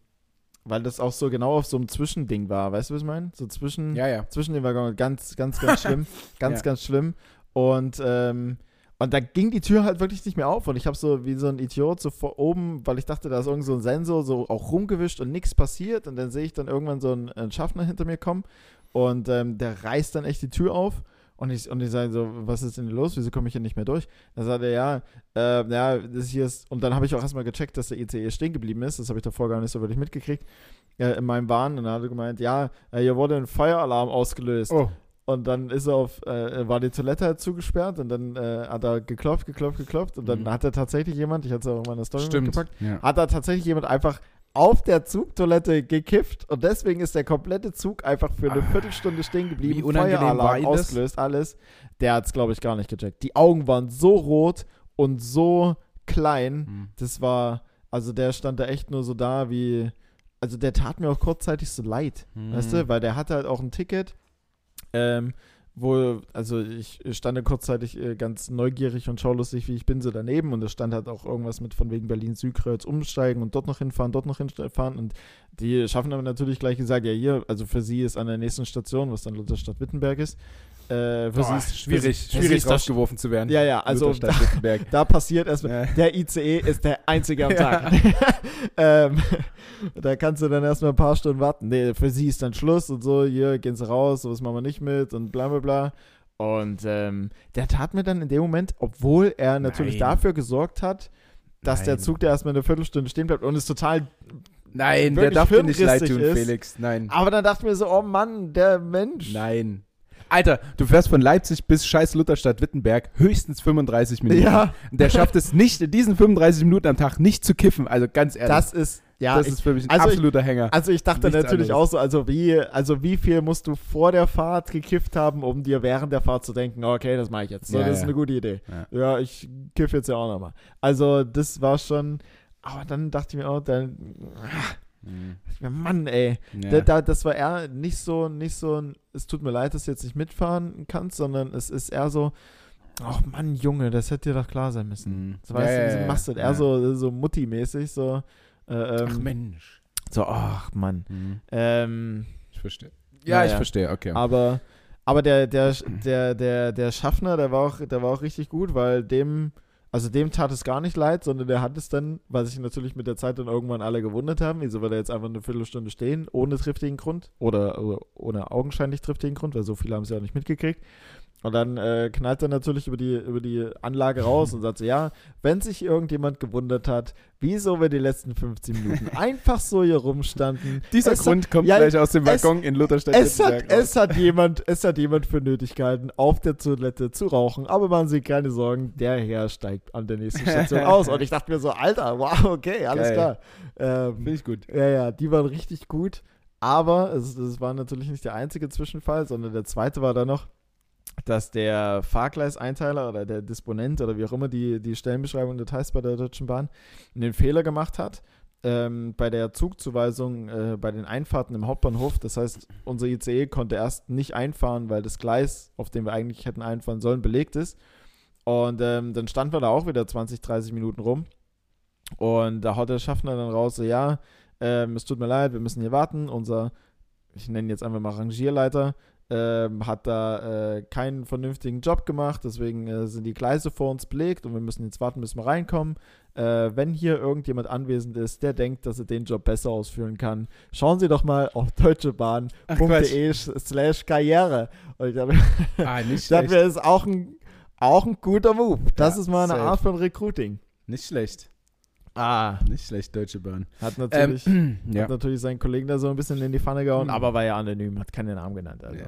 weil das auch so genau auf so einem Zwischending war. Weißt du, was ich meine? So zwischen, ja, ja. zwischen den Waggons. Ganz, ganz, ganz (laughs) schlimm. ganz, Ja. ganz schlimm. Und, ähm, und da ging die Tür halt wirklich nicht mehr auf. Und ich habe so wie so ein Idiot so vor oben, weil ich dachte, da ist irgend so ein Sensor so auch rumgewischt und nichts passiert. Und dann sehe ich dann irgendwann so einen, einen Schaffner hinter mir kommen. Und ähm, der reißt dann echt die Tür auf. Und ich, und ich sage so, was ist denn los? Wieso komme ich hier nicht mehr durch? Da sagt er, ja, äh, ja, das hier ist. Und dann habe ich auch erstmal gecheckt, dass der ICE stehen geblieben ist. Das habe ich davor gar nicht so wirklich mitgekriegt. Äh, in meinem Wahn. Und dann hat er gemeint, ja, äh, hier wurde ein Feueralarm ausgelöst. Oh, Und dann ist er auf, äh, war die Toilette halt zugesperrt und dann äh, hat er geklopft, geklopft, geklopft und dann Mhm. hat er tatsächlich jemand, ich hatte es auch in meiner Story stimmt. mitgepackt, Ja. hat da tatsächlich jemand einfach auf der Zugtoilette gekifft und deswegen ist der komplette Zug einfach für eine Ah, Viertelstunde stehen geblieben, wie unangenehm war Feueralarm das? ausgelöst, alles. Der hat es, glaube ich, gar nicht gecheckt. Die Augen waren so rot und so klein, Mhm. das war, also der stand da echt nur so da wie, also der tat mir auch kurzzeitig so leid. Weißt Mhm. du, weil der hatte halt auch ein Ticket, ähm, wo, also ich stand da kurzzeitig äh, ganz neugierig und schaulustig, wie ich bin, so daneben. Und da stand halt auch irgendwas mit von wegen Berlin-Südkreuz umsteigen und dort noch hinfahren, dort noch hinfahren. Und die schaffen aber natürlich gleich gesagt, ja hier, also für sie ist an der nächsten Station, was dann Lutherstadt Wittenberg ist, äh, sie ist schwierig, schwierig rausgeworfen zu werden. Ja, ja, also da, (laughs) da passiert erstmal, Ja. der ICE ist der einzige am (laughs) Ja. Tag. (laughs) ähm, da kannst du dann erstmal ein paar Stunden warten. Nee, für sie ist dann Schluss und so, hier gehen sie raus, sowas machen wir nicht mit und bla bla bla. Und ähm, der tat mir dann in dem Moment, obwohl er natürlich Nein. dafür gesorgt hat, dass der Nein. Zug da erstmal eine Viertelstunde stehen bleibt und ist total. Nein, der darf dir nicht leid tun, ist. Felix. Nein. Aber dann dachte ich mir so, oh Mann, der Mensch. Nein. Alter, du fährst von Leipzig bis scheiß Lutherstadt Wittenberg höchstens 35 Minuten. Ja, Und der schafft es nicht, in diesen 35 Minuten am Tag nicht zu kiffen. Also ganz ehrlich. das ist, ja, das ich, ist für mich ein also ich- absoluter Hänger. Also ich dachte Nichts natürlich anderes. auch so, also wie, also wie viel musst du vor der Fahrt gekifft haben, um dir während der Fahrt zu denken, okay, das mache ich jetzt. So, Ja, das ist ja. eine gute Idee. Ja. Ja, ich kiff jetzt ja auch nochmal. Also das war schon, aber dann dachte ich mir auch, dann, Mhm. Mann, ey, Ja. da, da, das war eher nicht so, nicht so, ein, es tut mir leid, dass du jetzt nicht mitfahren kannst, sondern es ist eher so, ach Mann, Junge, das hätte dir doch klar sein müssen. Mhm. So, weißt Ja, du, ja, machst du das? ja. Eher so, so Mutti-mäßig, so, äh, ähm, Ach Mensch. so, ach Mann. Mhm. Ähm, Ich verstehe. Ja, ich verstehe, okay. Aber, aber der, der, der, der, der Schaffner, der war, auch, der war auch richtig gut, weil dem, also dem tat es gar nicht leid, sondern der hat es dann, weil sich natürlich mit der Zeit dann irgendwann alle gewundert haben, wieso wir da jetzt einfach eine Viertelstunde stehen, ohne triftigen Grund oder, oder ohne augenscheinlich triftigen Grund, weil so viele haben es ja auch nicht mitgekriegt. Und dann äh, knallt er natürlich über die, über die Anlage raus und sagt so, ja, wenn sich irgendjemand gewundert hat, wieso wir die letzten 15 Minuten einfach so hier rumstanden. Dieser es Grund kommt ja, gleich aus dem es- Waggon in Lutherstadt Es hat, es, hat jemand, es hat jemand für nötig gehalten, auf der Toilette zu rauchen. Aber machen Sie keine Sorgen, der Herr steigt an der nächsten Station (laughs) aus. Und ich dachte mir so, Alter, wow, okay, alles Geil. klar. Ähm, Finde ich gut. ja, ja, die waren richtig gut. Aber es, es war natürlich nicht der einzige Zwischenfall, sondern der zweite war dann noch, dass der Fahrgleiseinteiler oder der Disponent oder wie auch immer die, die Stellenbeschreibung das heißt bei der Deutschen Bahn, einen Fehler gemacht hat ähm, bei der Zugzuweisung äh, bei den Einfahrten im Hauptbahnhof. Das heißt, unser ICE konnte erst nicht einfahren, weil das Gleis, auf dem wir eigentlich hätten einfahren sollen, belegt ist. Und ähm, dann standen wir da auch wieder 20, 30 Minuten rum. Und da haut der Schaffner dann raus, so, ja, ähm, es tut mir leid, wir müssen hier warten. Unser ich nenne jetzt einfach mal Rangierleiter, ähm, hat da äh, keinen vernünftigen Job gemacht, deswegen äh, sind die Gleise vor uns belegt und wir müssen jetzt warten, bis wir reinkommen. Äh, wenn hier irgendjemand anwesend ist, der denkt, dass er den Job besser ausführen kann, schauen Sie doch mal auf deutschebahn.de slash karriere. Und ich glaube, Ah, nicht (laughs) das ist auch ein, auch ein guter Move. Das Ja, ist mal eine safe. Art von Recruiting. Nicht schlecht. Ah, Nicht schlecht, Deutsche Bahn. hat natürlich, (clears throat) Ähm, ja. hat natürlich seinen Kollegen da so ein bisschen in die Pfanne gehauen, Mhm. aber war ja anonym, hat keinen Namen genannt. Also. Ja.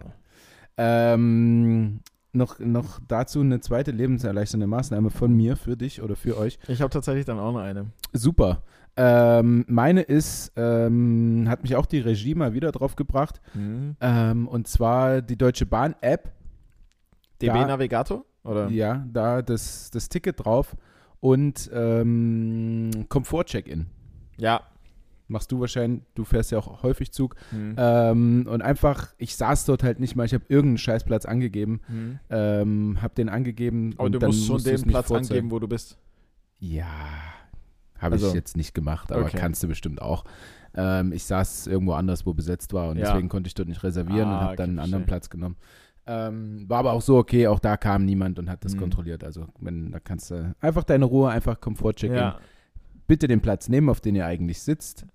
Ähm, noch, noch dazu eine zweite lebenserleichternde Maßnahme von mir für dich oder für euch. Ich habe tatsächlich dann auch noch eine. Super. Ähm, meine ist, ähm, hat mich auch die Regie mal wieder drauf gebracht. Mhm. Ähm, und zwar die Deutsche Bahn App. DB Da- Navigator? Oder? Ja, da das, das Ticket drauf und ähm, Komfort-Check-In. Ja. Machst du wahrscheinlich, du fährst ja auch häufig Zug. Mhm. Ähm, und einfach, ich saß dort halt nicht mal, ich habe irgendeinen Scheißplatz angegeben, Mhm. ähm, habe den angegeben. Aber und du dann musst schon den Platz vorzeigen. angeben, wo du bist. Ja, habe Also- ich jetzt nicht gemacht, aber Okay. kannst du bestimmt auch. Ähm, ich saß irgendwo anders, wo besetzt war und Ja. deswegen konnte ich dort nicht reservieren Ah, und habe dann einen anderen. Platz genommen. Ähm, war aber auch so okay, auch da kam niemand und hat das Mhm. kontrolliert. Also wenn, da kannst du einfach deine Ruhe, einfach Komfort-Check-In. Ja. Bitte den Platz nehmen, auf den ihr eigentlich sitzt.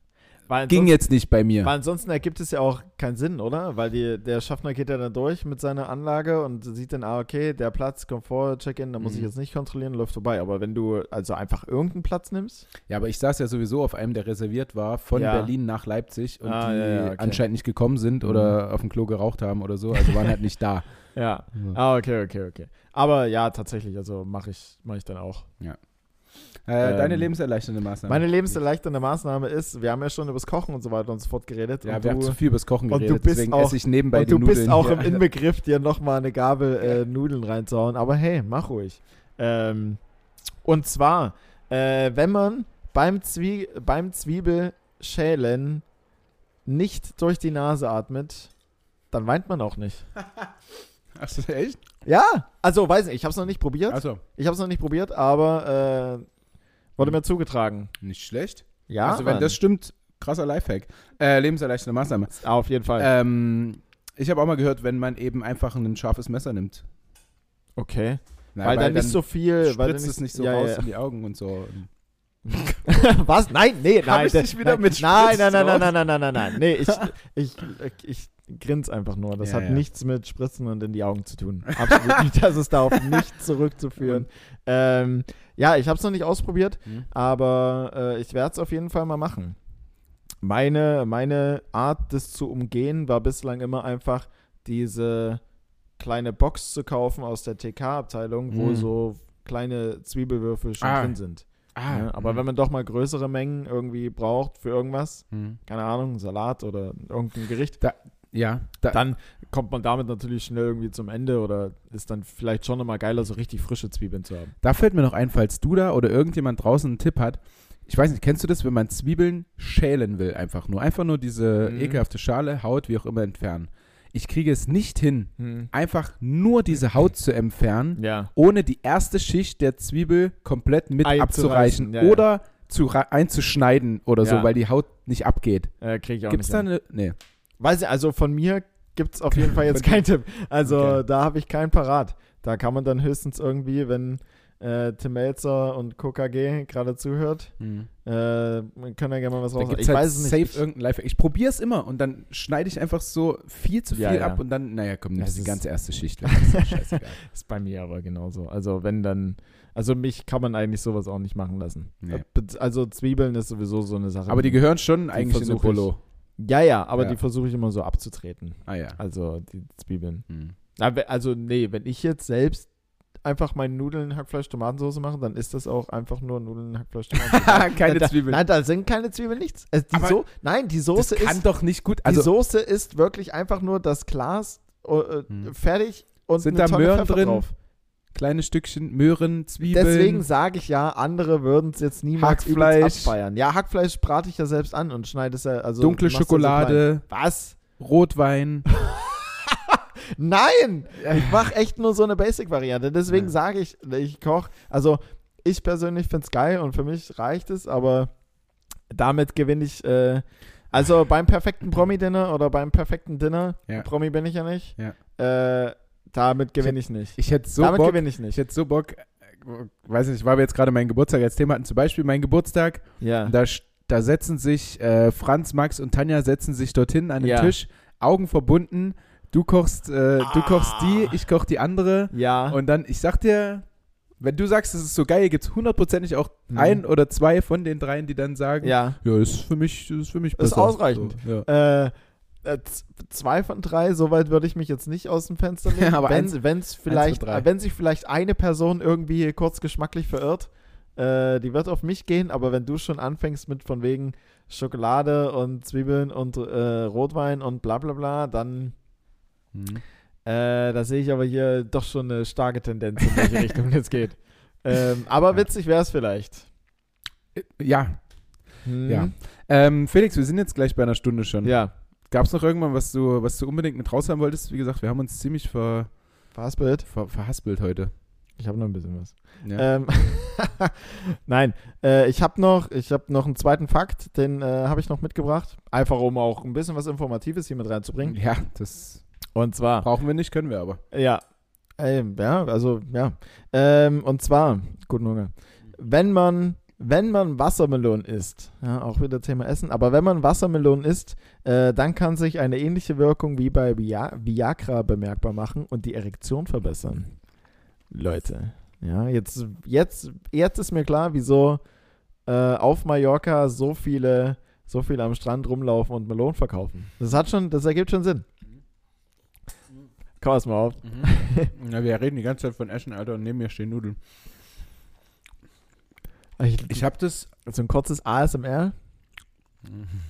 Ging jetzt nicht bei mir. weil ansonsten ergibt es ja auch keinen Sinn, oder? Weil die, der Schaffner geht ja dann durch mit seiner Anlage und sieht dann, ah, okay, der Platz, Komfort, Check-in, da muss ich Mhm. jetzt nicht kontrollieren, läuft vorbei. Aber wenn du also einfach irgendeinen Platz nimmst, Ja, aber ich saß ja sowieso auf einem, der reserviert war, von Ja. Berlin nach Leipzig und Ah, die ja, ja, okay. anscheinend nicht gekommen sind Mhm. oder auf dem Klo geraucht haben oder so, also waren halt nicht da. (laughs) ja. Ja. Ah, okay, okay, okay. Aber ja, tatsächlich, also mache ich, mach ich dann auch. Äh, deine Ähm, lebenserleichternde Maßnahme. Meine lebenserleichternde Maßnahme ist, wir haben ja schon über das Kochen und so weiter und so fort geredet. Ja, wir du, haben zu viel über das Kochen und du geredet, bist deswegen auch- esse ich nebenbei und die du Nudeln. bist auch Ja, im Inbegriff, dir nochmal eine Gabel äh, Nudeln reinzuhauen. Aber hey, mach ruhig. Ähm, und zwar, äh, wenn man beim, Zwie beim Zwiebelschälen nicht durch die Nase atmet, dann weint man auch nicht. (laughs) Achso, echt? Ja, also weiß nicht, ich habe es noch nicht probiert. Achso, Ich habe es noch nicht probiert, aber äh, wurde mir zugetragen. nicht schlecht. Ja, also wenn Mann. das stimmt, krasser Lifehack. Äh, lebenserleichternde Maßnahme. auf jeden Fall. Ähm, ich habe auch mal gehört, wenn man eben einfach ein scharfes Messer nimmt. okay. Na, weil, dann nicht so viel, weil dann spritzt es nicht so ja, raus ja. in die Augen und so. (laughs) Was? Nein, nee, nein. ich dich wieder nein, mit nein, nein, Spritz nein, nein, drauf? nein, nein, nein, nein, nein. Nee, ich, (laughs) ich, ich grins einfach nur. Das Ja, hat ja. nichts mit Spritzen und in die Augen zu tun. Absolut nicht. Das ist darauf (laughs) nicht zurückzuführen. Ähm, ja, ich habe es noch nicht ausprobiert, Hm? aber äh, ich werde es auf jeden Fall mal machen. Meine, meine Art, das zu umgehen, war bislang immer einfach diese kleine Box zu kaufen aus der TK-Abteilung, wo Mhm. so kleine Zwiebelwürfel schon Ah. drin sind. Ah, Ja, aber wenn man doch mal größere Mengen irgendwie braucht für irgendwas, Hm. keine Ahnung, Salat oder irgendein Gericht, Ja, da, dann kommt man damit natürlich schnell irgendwie zum Ende oder ist dann vielleicht schon nochmal geiler, so richtig frische Zwiebeln zu haben. Da fällt mir noch ein, falls du da oder irgendjemand draußen einen Tipp hat. Ich weiß nicht, kennst du das, wenn man Zwiebeln schälen will, einfach nur? Einfach nur diese Mhm. ekelhafte Schale, Haut, wie auch immer entfernen. Ich kriege es nicht hin, Hm. einfach nur diese Haut zu entfernen, Ja. ohne die erste Schicht der Zwiebel komplett mit abzureichen ja, ja. oder zu ra- einzuschneiden oder so, Ja. weil die Haut nicht abgeht. Äh, Kriege ich auch Gibt es nicht. da hin. eine. Nee. Weiß ich, also von mir gibt es auf jeden Fall (laughs) jetzt keinen Tipp. Also Okay. da habe ich keinen parat. Da kann man dann höchstens irgendwie, wenn äh, Tim Melzer und KKG gerade zuhört, Hm. äh, können ja gerne mal was raus. Ich halt weiß es safe nicht. Ich, irgendein Lifehack. Ich probiere es immer und dann schneide ich einfach so viel zu viel Ja, ja. ab und dann, naja, komm, Das die ist- ganze erste Schicht. (laughs) ist scheißegal. (laughs) ist bei mir aber genauso. Also wenn dann, also mich kann man eigentlich sowas auch nicht machen lassen. Nee. Äh, Also Zwiebeln ist sowieso so eine Sache. Aber die gehören schon eigentlich in versuch ich. Ja, ja, aber Ja. die versuche ich immer so abzutreten. Ah ja. Also die Zwiebeln. Hm. Also nee, wenn ich jetzt selbst einfach meine Nudeln, Hackfleisch, Tomatensauce mache, dann ist das auch einfach nur Nudeln, Hackfleisch, Tomatensauce. (laughs) Keine da, Zwiebeln. Nein, da sind keine Zwiebeln, nichts. Also die so nein, die das Soße kann ist, doch nicht gut. die Also Soße ist wirklich einfach nur das Glas äh, Hm. fertig und Sind da Tonne Möhren Pfeffer drin? drauf. Kleine Stückchen Möhren, Zwiebeln. Deswegen sage ich ja, andere würden es jetzt niemals Hackfleisch. abfeiern. Ja, Hackfleisch brate ich ja selbst an und schneide es ja, also dunkle ja so. Schokolade, Was? Rotwein. (laughs) Nein! Ich mache echt nur so eine Basic-Variante. Deswegen Ja. sage ich, ich koche. Also, ich persönlich finde es geil und für mich reicht es, aber damit gewinne ich äh, Also beim perfekten Promi-Dinner oder beim perfekten Dinner, Ja. Promi bin ich ja nicht, Ja. äh, damit gewinne ich nicht. Ich hätte so damit Bock, gewinne ich ich nicht. hätte so Bock, äh, weiß nicht, weil wir jetzt gerade meinen Geburtstag als Thema hatten, zum Beispiel mein Geburtstag, Ja. da, da setzen sich äh, Franz, Max und Tanja setzen sich dorthin an den Ja. Tisch, Augen verbunden, du kochst, äh, du kochst die, Ah. ich koch die andere Ja. und dann, ich sag dir, wenn du sagst, es ist so geil, gibt es hundertprozentig auch Mhm. ein oder zwei von den dreien, die dann sagen, ja. ja, ist für mich, ist für mich Ist besser. ausreichend. So, ja. Äh, äh, zwei von drei, soweit würde ich mich jetzt nicht aus dem Fenster (laughs) lehnen. Ja, aber wenn, wenn's vielleicht, äh, wenn sich vielleicht eine Person irgendwie kurz geschmacklich verirrt, äh, die wird auf mich gehen, aber wenn du schon anfängst mit von wegen Schokolade und Zwiebeln und äh, Rotwein und bla bla bla, dann Mhm. äh, da sehe ich aber hier doch schon eine starke Tendenz, in welche Richtung es geht. (laughs) Ähm, aber Ja. witzig wäre es vielleicht. Ja, Hm? Ja. ähm, Felix, wir sind jetzt gleich bei einer Stunde schon. Ja. Gab es noch irgendwann, was du, was du unbedingt mit raus haben wolltest? Wie gesagt, wir haben uns ziemlich ver, Fastbild. ver, verhaspelt heute. Ich habe noch ein bisschen was. Ja. Ähm, (laughs) Nein, äh, ich habe noch, ich habe noch einen zweiten Fakt, den äh, habe ich noch mitgebracht, einfach um auch ein bisschen was Informatives hier mit reinzubringen. ja, das Und zwar, brauchen wir nicht, können wir aber. ja, ähm, ja, also ja, ähm, und zwar, guten Hunger, wenn man wenn man Wassermelonen isst, ja, auch wieder Thema Essen, aber wenn man Wassermelonen isst, äh, dann kann sich eine ähnliche Wirkung wie bei Via Viagra bemerkbar machen und die Erektion verbessern. Leute, ja, jetzt, jetzt, jetzt ist mir klar, wieso äh, auf Mallorca so viele, so viele am Strand rumlaufen und Melonen verkaufen. Das hat schon, das ergibt schon Sinn. Komm erst mal auf. (laughs) ja, wir reden die ganze Zeit von Essen, Alter, und neben mir stehen Nudeln. Ich, Ich habe das. so ein kurzes ASMR. (laughs)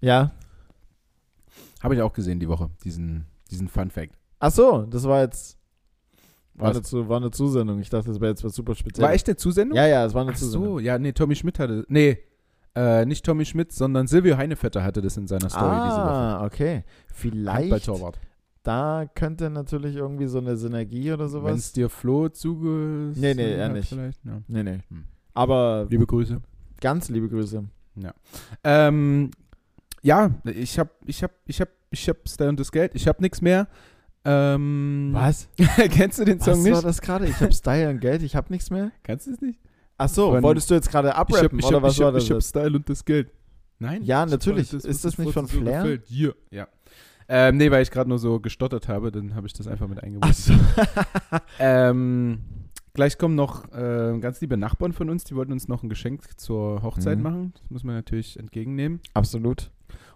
Ja. Habe ich auch gesehen die Woche, diesen, diesen Fun Fact. Ach so, das war jetzt war eine, Zu, war eine Zusendung. Ich dachte, das wäre jetzt was super Spezielles. War echt eine Zusendung? Ja, ja, es war eine Ach Zusendung. so, ja, nee, Tommy Schmidt hatte. Nee, äh, nicht Tommy Schmidt, sondern Silvio Heinevetter hatte das in seiner Story diese Woche. ah, okay. Vielleicht, Handballtorwart. da könnte natürlich irgendwie so eine Synergie oder Wenn es sowas. dir Flo zuge. Nee, nee, er nicht. Vielleicht, ja. Nee, nee. Hm. Aber Liebe Grüße. ganz liebe Grüße. Ähm, ja, ich hab, ich hab, ich hab, ich hab Style und das Geld. Ich hab nichts mehr. Ähm, Was? (laughs) Kennst du den Song Was war nicht? das gerade? Ich habe Style und Geld, ich habe nichts mehr. Kannst du es nicht? Ach so, Von- wolltest du jetzt gerade Ich hab, abrappen ich oder hab, was ich war hab, das? ich hab? Style und das Geld. Nein? Ja, Ich natürlich. weiß, Ist was das nicht was von so Flair? gefällt. Ja. ja. Ähm, nee, weil ich gerade nur so gestottert habe, dann habe ich das einfach mit eingebaut. So. (laughs) Ähm, gleich kommen noch äh, ganz liebe Nachbarn von uns, die wollten uns noch ein Geschenk zur Hochzeit Mhm. machen. Das muss man natürlich entgegennehmen. Absolut.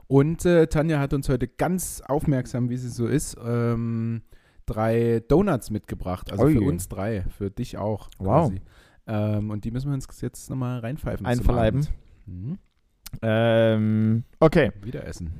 Und äh, Tanja hat uns heute ganz aufmerksam, wie sie so ist, ähm, drei Donuts mitgebracht. Also Ui. für uns drei, für dich auch. Wow. Ähm, und die müssen wir uns jetzt nochmal reinpfeifen. Einverleiben. Mhm. Ähm, okay. Wieder essen.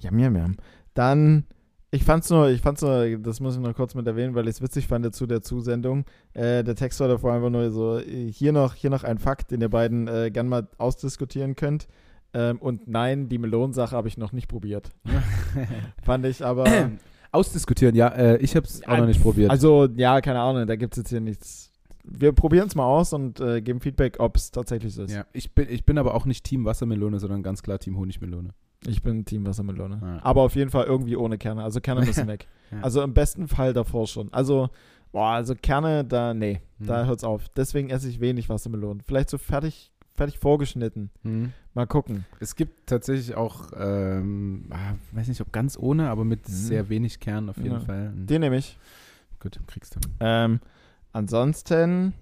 Ja, mir, mir. Dann, ich fand's nur, ich fand's nur, das muss ich noch kurz mit erwähnen, weil ich es witzig fand zu der Zusendung. Äh, der Text war davor einfach nur so, äh, hier noch, hier noch ein Fakt, den ihr beiden äh, gern mal ausdiskutieren könnt. Ähm, und nein, die Melonensache habe ich noch nicht probiert. (laughs) Fand ich aber. (clears throat) Ausdiskutieren, ja. Äh, ich habe es auch noch nicht probiert. Also, ja, keine Ahnung, da gibt es jetzt hier nichts. Wir probieren es mal aus und äh, geben Feedback, ob es tatsächlich so ist. ja, ich, bin, ich bin aber auch nicht Team Wassermelone, sondern ganz klar Team Honigmelone. Ich bin Team Wassermelone. Ja. Aber auf jeden Fall irgendwie ohne Kerne. Also Kerne müssen (laughs) weg. Ja. Also im besten Fall davor schon. Also, boah, also Kerne, da, nee, da Hm. hört's auf. Deswegen esse ich wenig Wassermelonen. Vielleicht so fertig, fertig vorgeschnitten. Mhm. Mal gucken. Es gibt tatsächlich auch, ähm, ah, weiß nicht, ob ganz ohne, aber mit Mhm. sehr wenig Kern auf jeden Ja. Fall. Mhm. Den nehme ich. Gut, kriegst du. Ähm, ansonsten,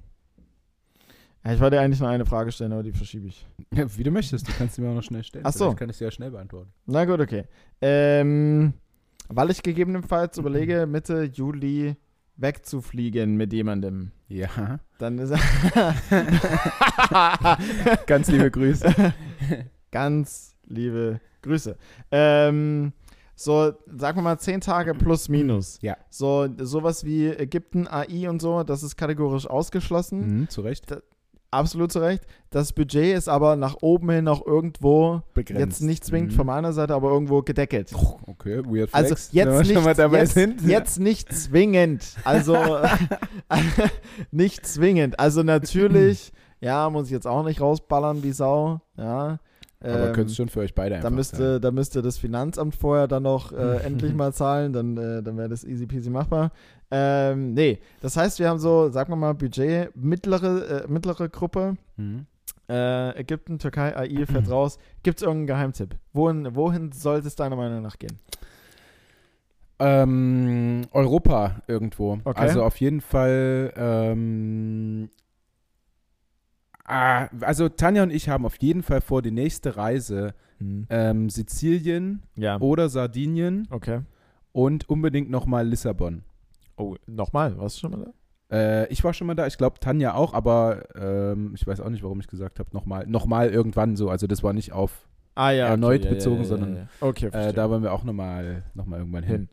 ja, ich wollte eigentlich noch eine Frage stellen, aber die verschiebe ich. Ja, wie du möchtest, du kannst sie mir auch noch schnell stellen. Ach so. Vielleicht kann ich sie ja schnell beantworten. Na gut, okay. Ähm, weil ich gegebenenfalls überlege, Mitte Juli wegzufliegen mit jemandem. Ja. Dann ist (laughs) Ganz liebe Grüße. (laughs) Ganz liebe Grüße. Ähm, so, sagen wir mal, zehn Tage plus minus. Ja. So, sowas wie Ägypten, AI und so, das ist kategorisch ausgeschlossen. Mhm, zu Recht. Absolut zu Recht. Das Budget ist aber nach oben hin noch irgendwo, Begrenzt. jetzt nicht zwingend Mhm. von meiner Seite, aber irgendwo gedeckelt. Okay, weird Also flex. Wir jetzt schon mal nicht, dabei jetzt, jetzt nicht zwingend. Also (laughs) (laughs) nicht zwingend. Also natürlich, ja, muss ich jetzt auch nicht rausballern wie Sau. Ja. Aber Ähm, könnt es schon für euch beide einfach da müsste, da müsste das Finanzamt vorher dann noch äh, (laughs) endlich mal zahlen, dann, äh, dann wäre das easy peasy machbar. Ähm, nee, das heißt, wir haben so, sagen wir mal, Budget, mittlere, äh, mittlere Gruppe, Mhm. äh, Ägypten, Türkei, AI (clears throat) fährt raus. Gibt es irgendeinen Geheimtipp? Wohin, wohin sollte es deiner Meinung nach gehen? Ähm, Europa irgendwo. Okay. Also auf jeden Fall. Ähm, ah, also Tanja und ich haben auf jeden Fall vor, die nächste Reise ähm, Sizilien Ja. oder Sardinien Okay. und unbedingt nochmal Lissabon. Oh, nochmal, warst du schon mal da? Äh, ich war schon mal da, ich glaube Tanja auch, aber ähm, ich weiß auch nicht, warum ich gesagt habe, nochmal, nochmal irgendwann so. Also das war nicht auf, Ah ja. Erneut ja, bezogen, ja, ja, sondern. Okay, äh, da wollen wir auch nochmal noch mal irgendwann hin. hin.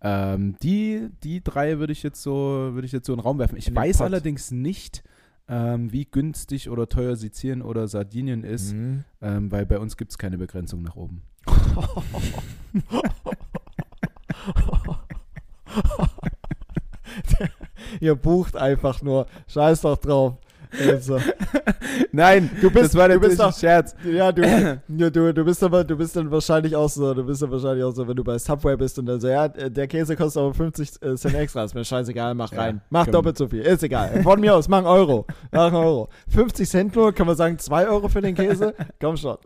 Ähm, die, die drei würde ich jetzt so, würde ich jetzt so in den Raum werfen. Ich In weiß allerdings nicht, ähm, wie günstig oder teuer Sizilien oder Sardinien ist, Mhm. ähm, weil bei uns gibt es keine Begrenzung nach oben. (laughs) (laughs) (laughs) (laughs) Ihr bucht einfach nur. Scheiß doch drauf. Also, (laughs) Nein, Du bist- das war du bist ein doch- Scherz. ja, du, (coughs) du, du bist aber, du bist dann wahrscheinlich auch so, du bist dann wahrscheinlich auch so, wenn du bei Subway bist und dann so, ja, der Käse kostet aber 50 äh, Cent extra, ist mir scheißegal, mach Ja, rein. Mach komm. doppelt so viel, ist egal. Von mir aus, mach einen Euro. Mach einen Euro. 50 Cent nur, kann man sagen, 2 Euro für den Käse? (laughs) Komm schon.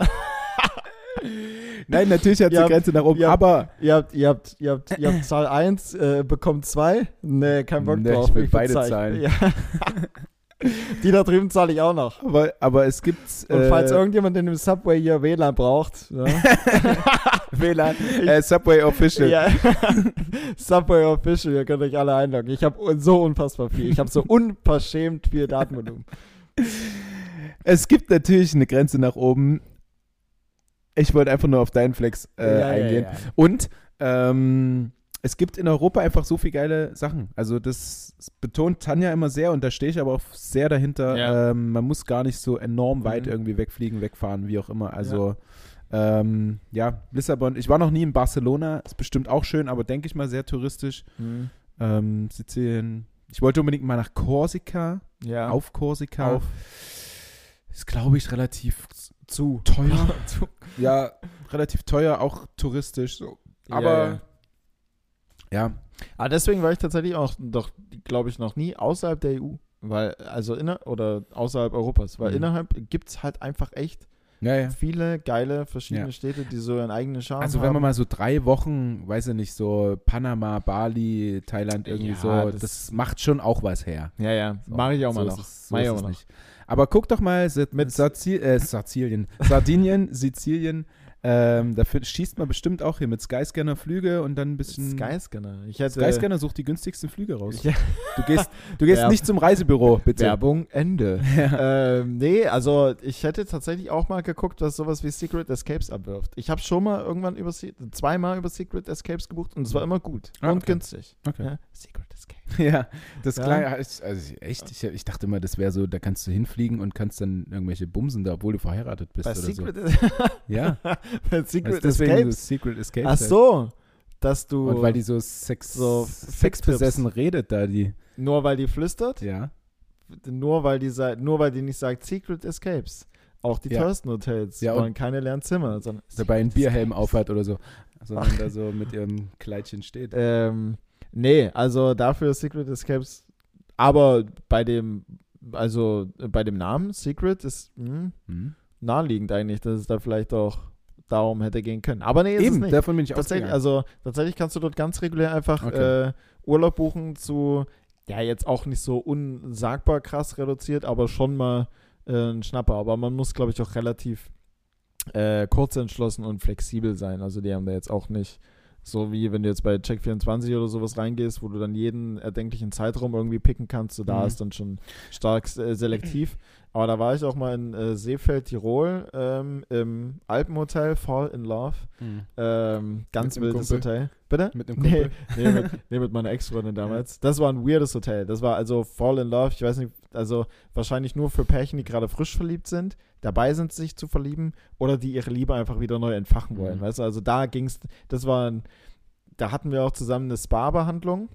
Nein, natürlich hat Ja, die Grenze nach oben, ja. aber Ihr habt, ihr habt, ihr habt, ihr habt Zahl 1, äh, bekommt 2? Nee, kein Bock Nee, drauf. ich will beide ich? zahlen. Ja. (laughs) Die da drüben zahle ich auch noch. Aber, aber es gibt Und falls äh, irgendjemand in dem Subway hier WLAN braucht, ja, (laughs) WLAN, äh, Subway Official. ja. (laughs) Subway Official, ihr könnt euch alle einloggen. Ich habe so unfassbar viel. Ich habe so unverschämt viel Datenvolumen. Es gibt natürlich eine Grenze nach oben. Ich wollte einfach nur auf deinen Flex äh, Ja, ja, eingehen. ja. Und ähm, es gibt in Europa einfach so viele geile Sachen. Also das betont Tanja immer sehr und da stehe ich aber auch sehr dahinter. Ja. Ähm, man muss gar nicht so enorm weit Mhm. irgendwie wegfliegen, wegfahren, wie auch immer. Also ja. Ähm, ja, Lissabon. Ich war noch nie in Barcelona, ist bestimmt auch schön, aber denke ich mal sehr touristisch. Hm. Ähm, Sizilien. Ich wollte unbedingt mal nach Korsika, Ja. auf Korsika. Auf. Ist, glaube ich, relativ zu. teuer. (laughs) zu. ja, relativ teuer, auch touristisch. So. Aber ja. ja, Ah, deswegen war ich tatsächlich auch, doch, glaube ich, noch nie außerhalb der EU. Weil, also inner oder außerhalb Europas. Weil Mhm. innerhalb gibt es halt einfach echt ja, ja. viele geile verschiedene Ja. Städte, die so ihren eigenen Charme Also haben. wenn man mal so drei Wochen, weiß ich nicht, so Panama, Bali, Thailand irgendwie so, das- das, macht schon auch was her. Ja, ja, So, mache ich auch so mal ist noch. es- so Mach ich ist auch mal nicht. Aber guck doch mal, Mit- Sazil äh, Sizilien, Sardinien, (laughs) Sizilien, ähm, dafür schießt man bestimmt auch hier mit Skyscanner Flüge und dann ein bisschen Skyscanner. Ich hätte Skyscanner sucht die günstigsten Flüge raus. Ich, Du gehst, du gehst Ja. nicht zum Reisebüro, bitte. Werbung, Ende. (laughs) ähm, nee, also ich hätte tatsächlich auch mal geguckt, was sowas wie Secret Escapes abwirft. Ich habe schon mal irgendwann über zweimal über Secret Escapes gebucht und es war immer gut Ah, und okay. günstig. Okay. Ja, Secret Escape. (laughs) Ja, das Ja. klang, also echt, ich, ich dachte immer, das wäre so, da kannst du hinfliegen und kannst dann irgendwelche Bumsen da, obwohl du verheiratet bist Bei oder Secret, so. (laughs) Ja, bei Secret also deswegen Escapes. so Secret Escape. Ach so, dass du Und weil die so Sex, So sexbesessen redet da, die, nur weil die flüstert, ja. nur weil die nur weil die nicht sagt Secret Escapes. Auch die Ja. teuersten Hotels Ja, und- wollen keine leeren Zimmer, sondern dabei einen Bierhelm aufhat oder so. Sondern da so mit ihrem Kleidchen steht. Ähm, nee, also dafür Secret Escapes. Aber bei dem, also äh, bei dem Namen Secret ist hm, Hm. naheliegend eigentlich, dass es da vielleicht auch darum hätte gehen können. Aber nee, ist es Eben, nicht. davon bin ich Tatsächlich, also tatsächlich kannst du dort ganz regulär einfach Okay. äh, Urlaub buchen zu, ja, jetzt auch nicht so unsagbar krass reduziert, aber schon mal äh, ein Schnapper. Aber man muss, glaube ich, auch relativ äh, kurz entschlossen und flexibel sein. Also die haben da jetzt auch nicht so wie wenn du jetzt bei Check24 oder sowas reingehst, wo du dann jeden erdenklichen Zeitraum irgendwie picken kannst, so da Mhm. ist dann schon stark äh, selektiv. Aber da war ich auch mal in äh, Seefeld, Tirol, ähm, im Alpenhotel Fall in Love. Hm. Ähm, ganz Mit wildes? Hotel. Bitte? Mit einem Nee, Kumpel. nee, mit, nee, mit meiner Ex-Freundin (laughs) damals. Das war ein weirdes Hotel. Das war also Fall in Love. Ich weiß nicht, also wahrscheinlich nur für Pärchen, die gerade frisch verliebt sind, dabei sind, sich zu verlieben oder die ihre Liebe einfach wieder neu entfachen wollen. Mhm. Weißt du, also da ging's, das war, ein, da hatten wir auch zusammen eine Spa-Behandlung,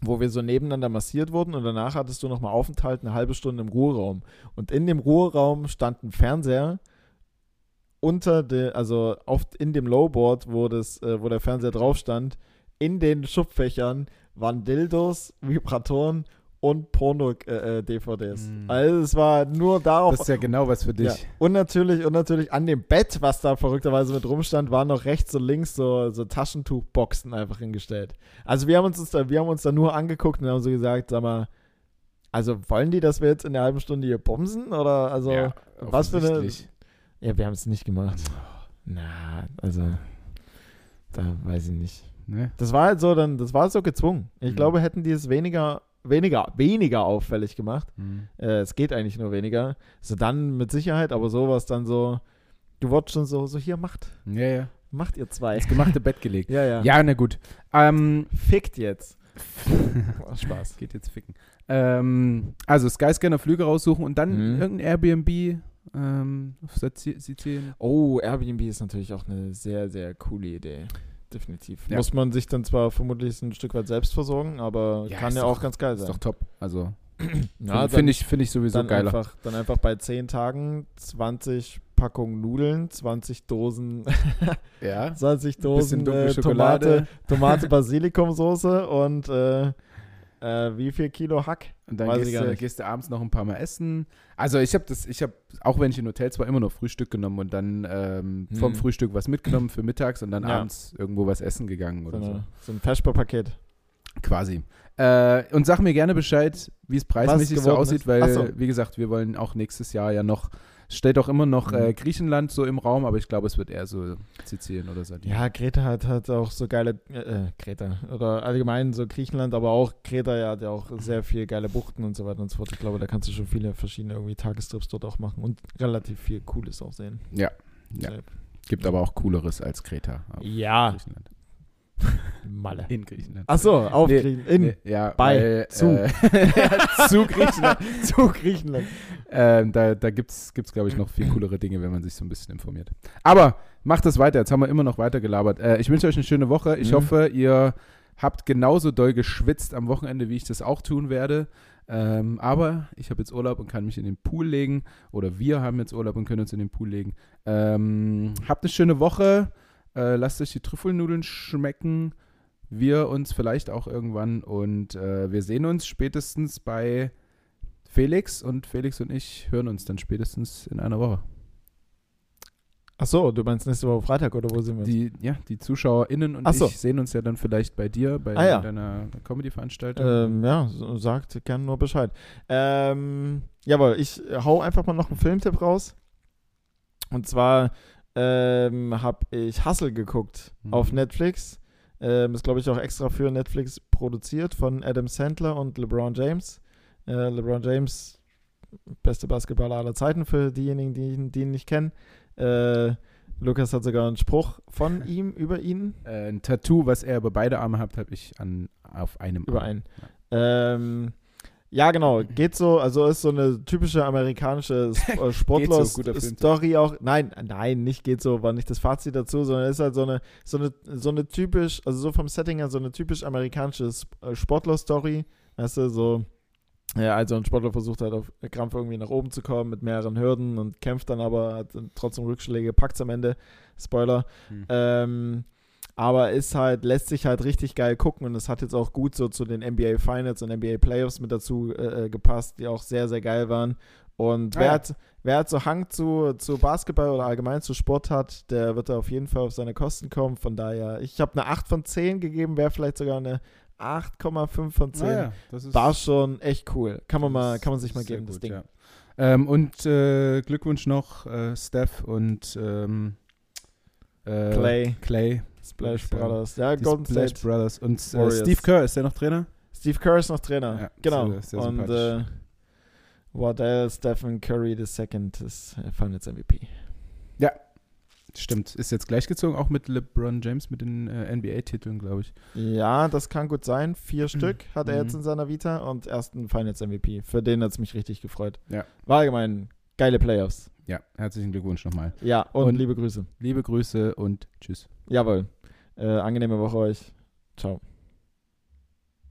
wo wir so nebeneinander massiert wurden und danach hattest du nochmal Aufenthalt eine halbe Stunde im Ruheraum. Und in dem Ruheraum stand ein Fernseher unter der, also oft in dem Lowboard, wo das, äh, wo der Fernseher drauf stand, in den Schubfächern waren Dildos, Vibratoren und Porno-DVDs. Mm. Also es war nur darauf. Das ist ja genau was für dich. Ja. Und natürlich, und natürlich an dem Bett, was da verrückterweise mit rumstand, waren noch rechts und links so, so Taschentuchboxen einfach hingestellt. Also wir haben uns da, wir haben uns da nur angeguckt und haben so gesagt, sag mal, also wollen die, dass wir jetzt in der halben Stunde hier bumsen? Oder also Ja, was für eine. Ja, wir haben es nicht gemacht. Na, also da weiß ich nicht. Ne? Das war halt so, dann, das war so gezwungen. Ich Mhm. glaube, hätten die es weniger, weniger, weniger auffällig gemacht. Hm. Äh, es geht eigentlich nur weniger. So dann mit Sicherheit, aber sowas dann so, du wurdest schon so, so hier macht, Ja, ja. macht ihr zwei. Ins gemachte Bett gelegt. (laughs) Ja, ja. Ja, na gut. Ähm, Fickt jetzt. (laughs) Oh, Spaß. geht jetzt ficken. Ähm, also Skyscanner Flüge raussuchen und dann Mhm. irgendein Airbnb ähm, auf Sizi- Sizilien. Oh, Airbnb ist natürlich auch eine sehr, sehr coole Idee. Definitiv. Ja. Muss man sich dann zwar vermutlich ein Stück weit selbst versorgen, aber Ja, kann ist ja doch- auch ganz geil Ist sein. doch top. Also (clears throat) ja, finde ich, find ich sowieso dann geiler. einfach, dann einfach bei 10 Tagen 20 Packungen Nudeln, 20 Dosen, ja. (laughs) 20 Bisschen Dosen äh, Schokolade. Tomate, Tomate Basilikumsoße und äh, äh, wie viel Kilo Hack? Und dann gehst du, gehst du abends noch ein paar Mal essen. Also ich habe das, ich habe, auch wenn ich in Hotels war, immer noch Frühstück genommen und dann ähm, vom Hm. Frühstück was mitgenommen für mittags und dann Ja. abends irgendwo was essen gegangen So, oder so. eine, so ein Feschbar-Paket. Quasi. Äh, und sag mir gerne Bescheid, wie es preismäßig so aussieht, ist. weil, so. wie gesagt, wir wollen auch nächstes Jahr ja noch, steht auch immer noch äh, Mhm. Griechenland so im Raum, aber ich glaube, es wird eher so Sizilien oder Sardinien. Ja, Kreta hat, hat auch so geile, äh, äh, Kreta, oder allgemein so Griechenland, aber auch Kreta ja, hat ja auch sehr viel geile Buchten und so weiter und so fort. Ich glaube, da kannst du schon viele verschiedene irgendwie Tagestrips dort auch machen und relativ viel Cooles auch sehen. Ja, ja. Gibt aber auch cooleres als Kreta. Ja. Malle. In Griechenland. Ach so, auf Nee, Griechenland. In, Nee, ja, bei, weil, zu. Äh, (laughs) ja, zu Griechenland. (laughs) zu Griechenland. Ähm, da da gibt es, gibt's, glaube ich, noch viel coolere Dinge, wenn man sich so ein bisschen informiert. Aber macht das weiter. Jetzt haben wir immer noch weiter gelabert. Äh, ich wünsche euch eine schöne Woche. Ich Mhm. hoffe, ihr habt genauso doll geschwitzt am Wochenende, wie ich das auch tun werde. Ähm, aber ich habe jetzt Urlaub und kann mich in den Pool legen. Oder wir haben jetzt Urlaub und können uns in den Pool legen. Ähm, habt eine schöne Woche. Äh, lasst euch die Trüffelnudeln schmecken. Wir uns vielleicht auch irgendwann. Und äh, wir sehen uns spätestens bei Felix. Und Felix und ich hören uns dann spätestens in einer Woche. Ach so, du meinst nächste Woche Freitag oder wo sind wir? Die, ja, die ZuschauerInnen und Ach so. ich sehen uns ja dann vielleicht bei dir, bei Ah, ja. deiner Comedy-Veranstaltung. Ähm, ja, so- sagt gern nur Bescheid. Ähm, jawohl, ich hau einfach mal noch einen Filmtipp raus. Und zwar ähm, habe ich Hustle geguckt Mhm. auf Netflix. Ähm, ist, glaube ich, auch extra für Netflix produziert von Adam Sandler und LeBron James. Äh, LeBron James, beste Basketballer aller Zeiten für diejenigen, die, ihn- die ihn nicht kennen. Äh, Lukas hat sogar einen Spruch von (laughs) ihm über ihn. Äh, ein Tattoo, was er über beide Arme hat, habe ich an, auf einem Über Arm. einen. Ähm, ja, genau. Geht so, also ist so eine typische amerikanische (laughs) S- äh. Sportler-Story auch. Nein, nein, nicht geht so, war nicht das Fazit dazu, sondern ist halt so eine, so eine, so eine typisch, also so vom Setting her, so eine typisch amerikanische äh, Sportler-Story. Weißt du, so, ja, also ein Sportler versucht halt auf Krampf irgendwie nach oben zu kommen mit mehreren Hürden und kämpft dann aber, hat trotzdem Rückschläge, packt am Ende. Spoiler. Hm. Ähm, aber ist halt, lässt sich halt richtig geil gucken und es hat jetzt auch gut so zu den NBA Finals und NBA Playoffs mit dazu äh, äh, gepasst, die auch sehr, sehr geil waren. Und Ah, wer, ja. hat, wer hat so Hang zu, zu Basketball oder allgemein zu Sport hat, der wird da auf jeden Fall auf seine Kosten kommen. Von daher, ich habe eine 8 von 10 gegeben, wäre vielleicht sogar eine 8,5 von 10. Ah, ja, das ist, War schon echt cool. Kann man, mal, das kann man sich mal geben, das gut, Ding. Ja. Ähm, und äh, Glückwunsch noch, äh, Steph und ähm, äh, Clay, Clay. Splash. Brothers. Ja, Die Golden Splash State. Brothers. Und äh. Steve Kerr, ist der noch Trainer? Steve Kerr ist noch Trainer. Ja, genau. sehr- sehr und äh. Waddell Stephen Curry II ist äh, Finals MVP. Stimmt, ist jetzt gleichgezogen, auch mit LeBron James, mit den äh, NBA-Titeln, glaube ich. Ja, das kann gut sein. Vier Stück hat er Mhm. jetzt in seiner Vita und ersten Finals MVP. Für den hat es mich richtig gefreut. Ja. War allgemein geile Playoffs. Ja, herzlichen Glückwunsch nochmal. Ja, und, Und- liebe Grüße. Liebe Grüße und tschüss. Jawohl. Äh, angenehme Woche euch. Ciao.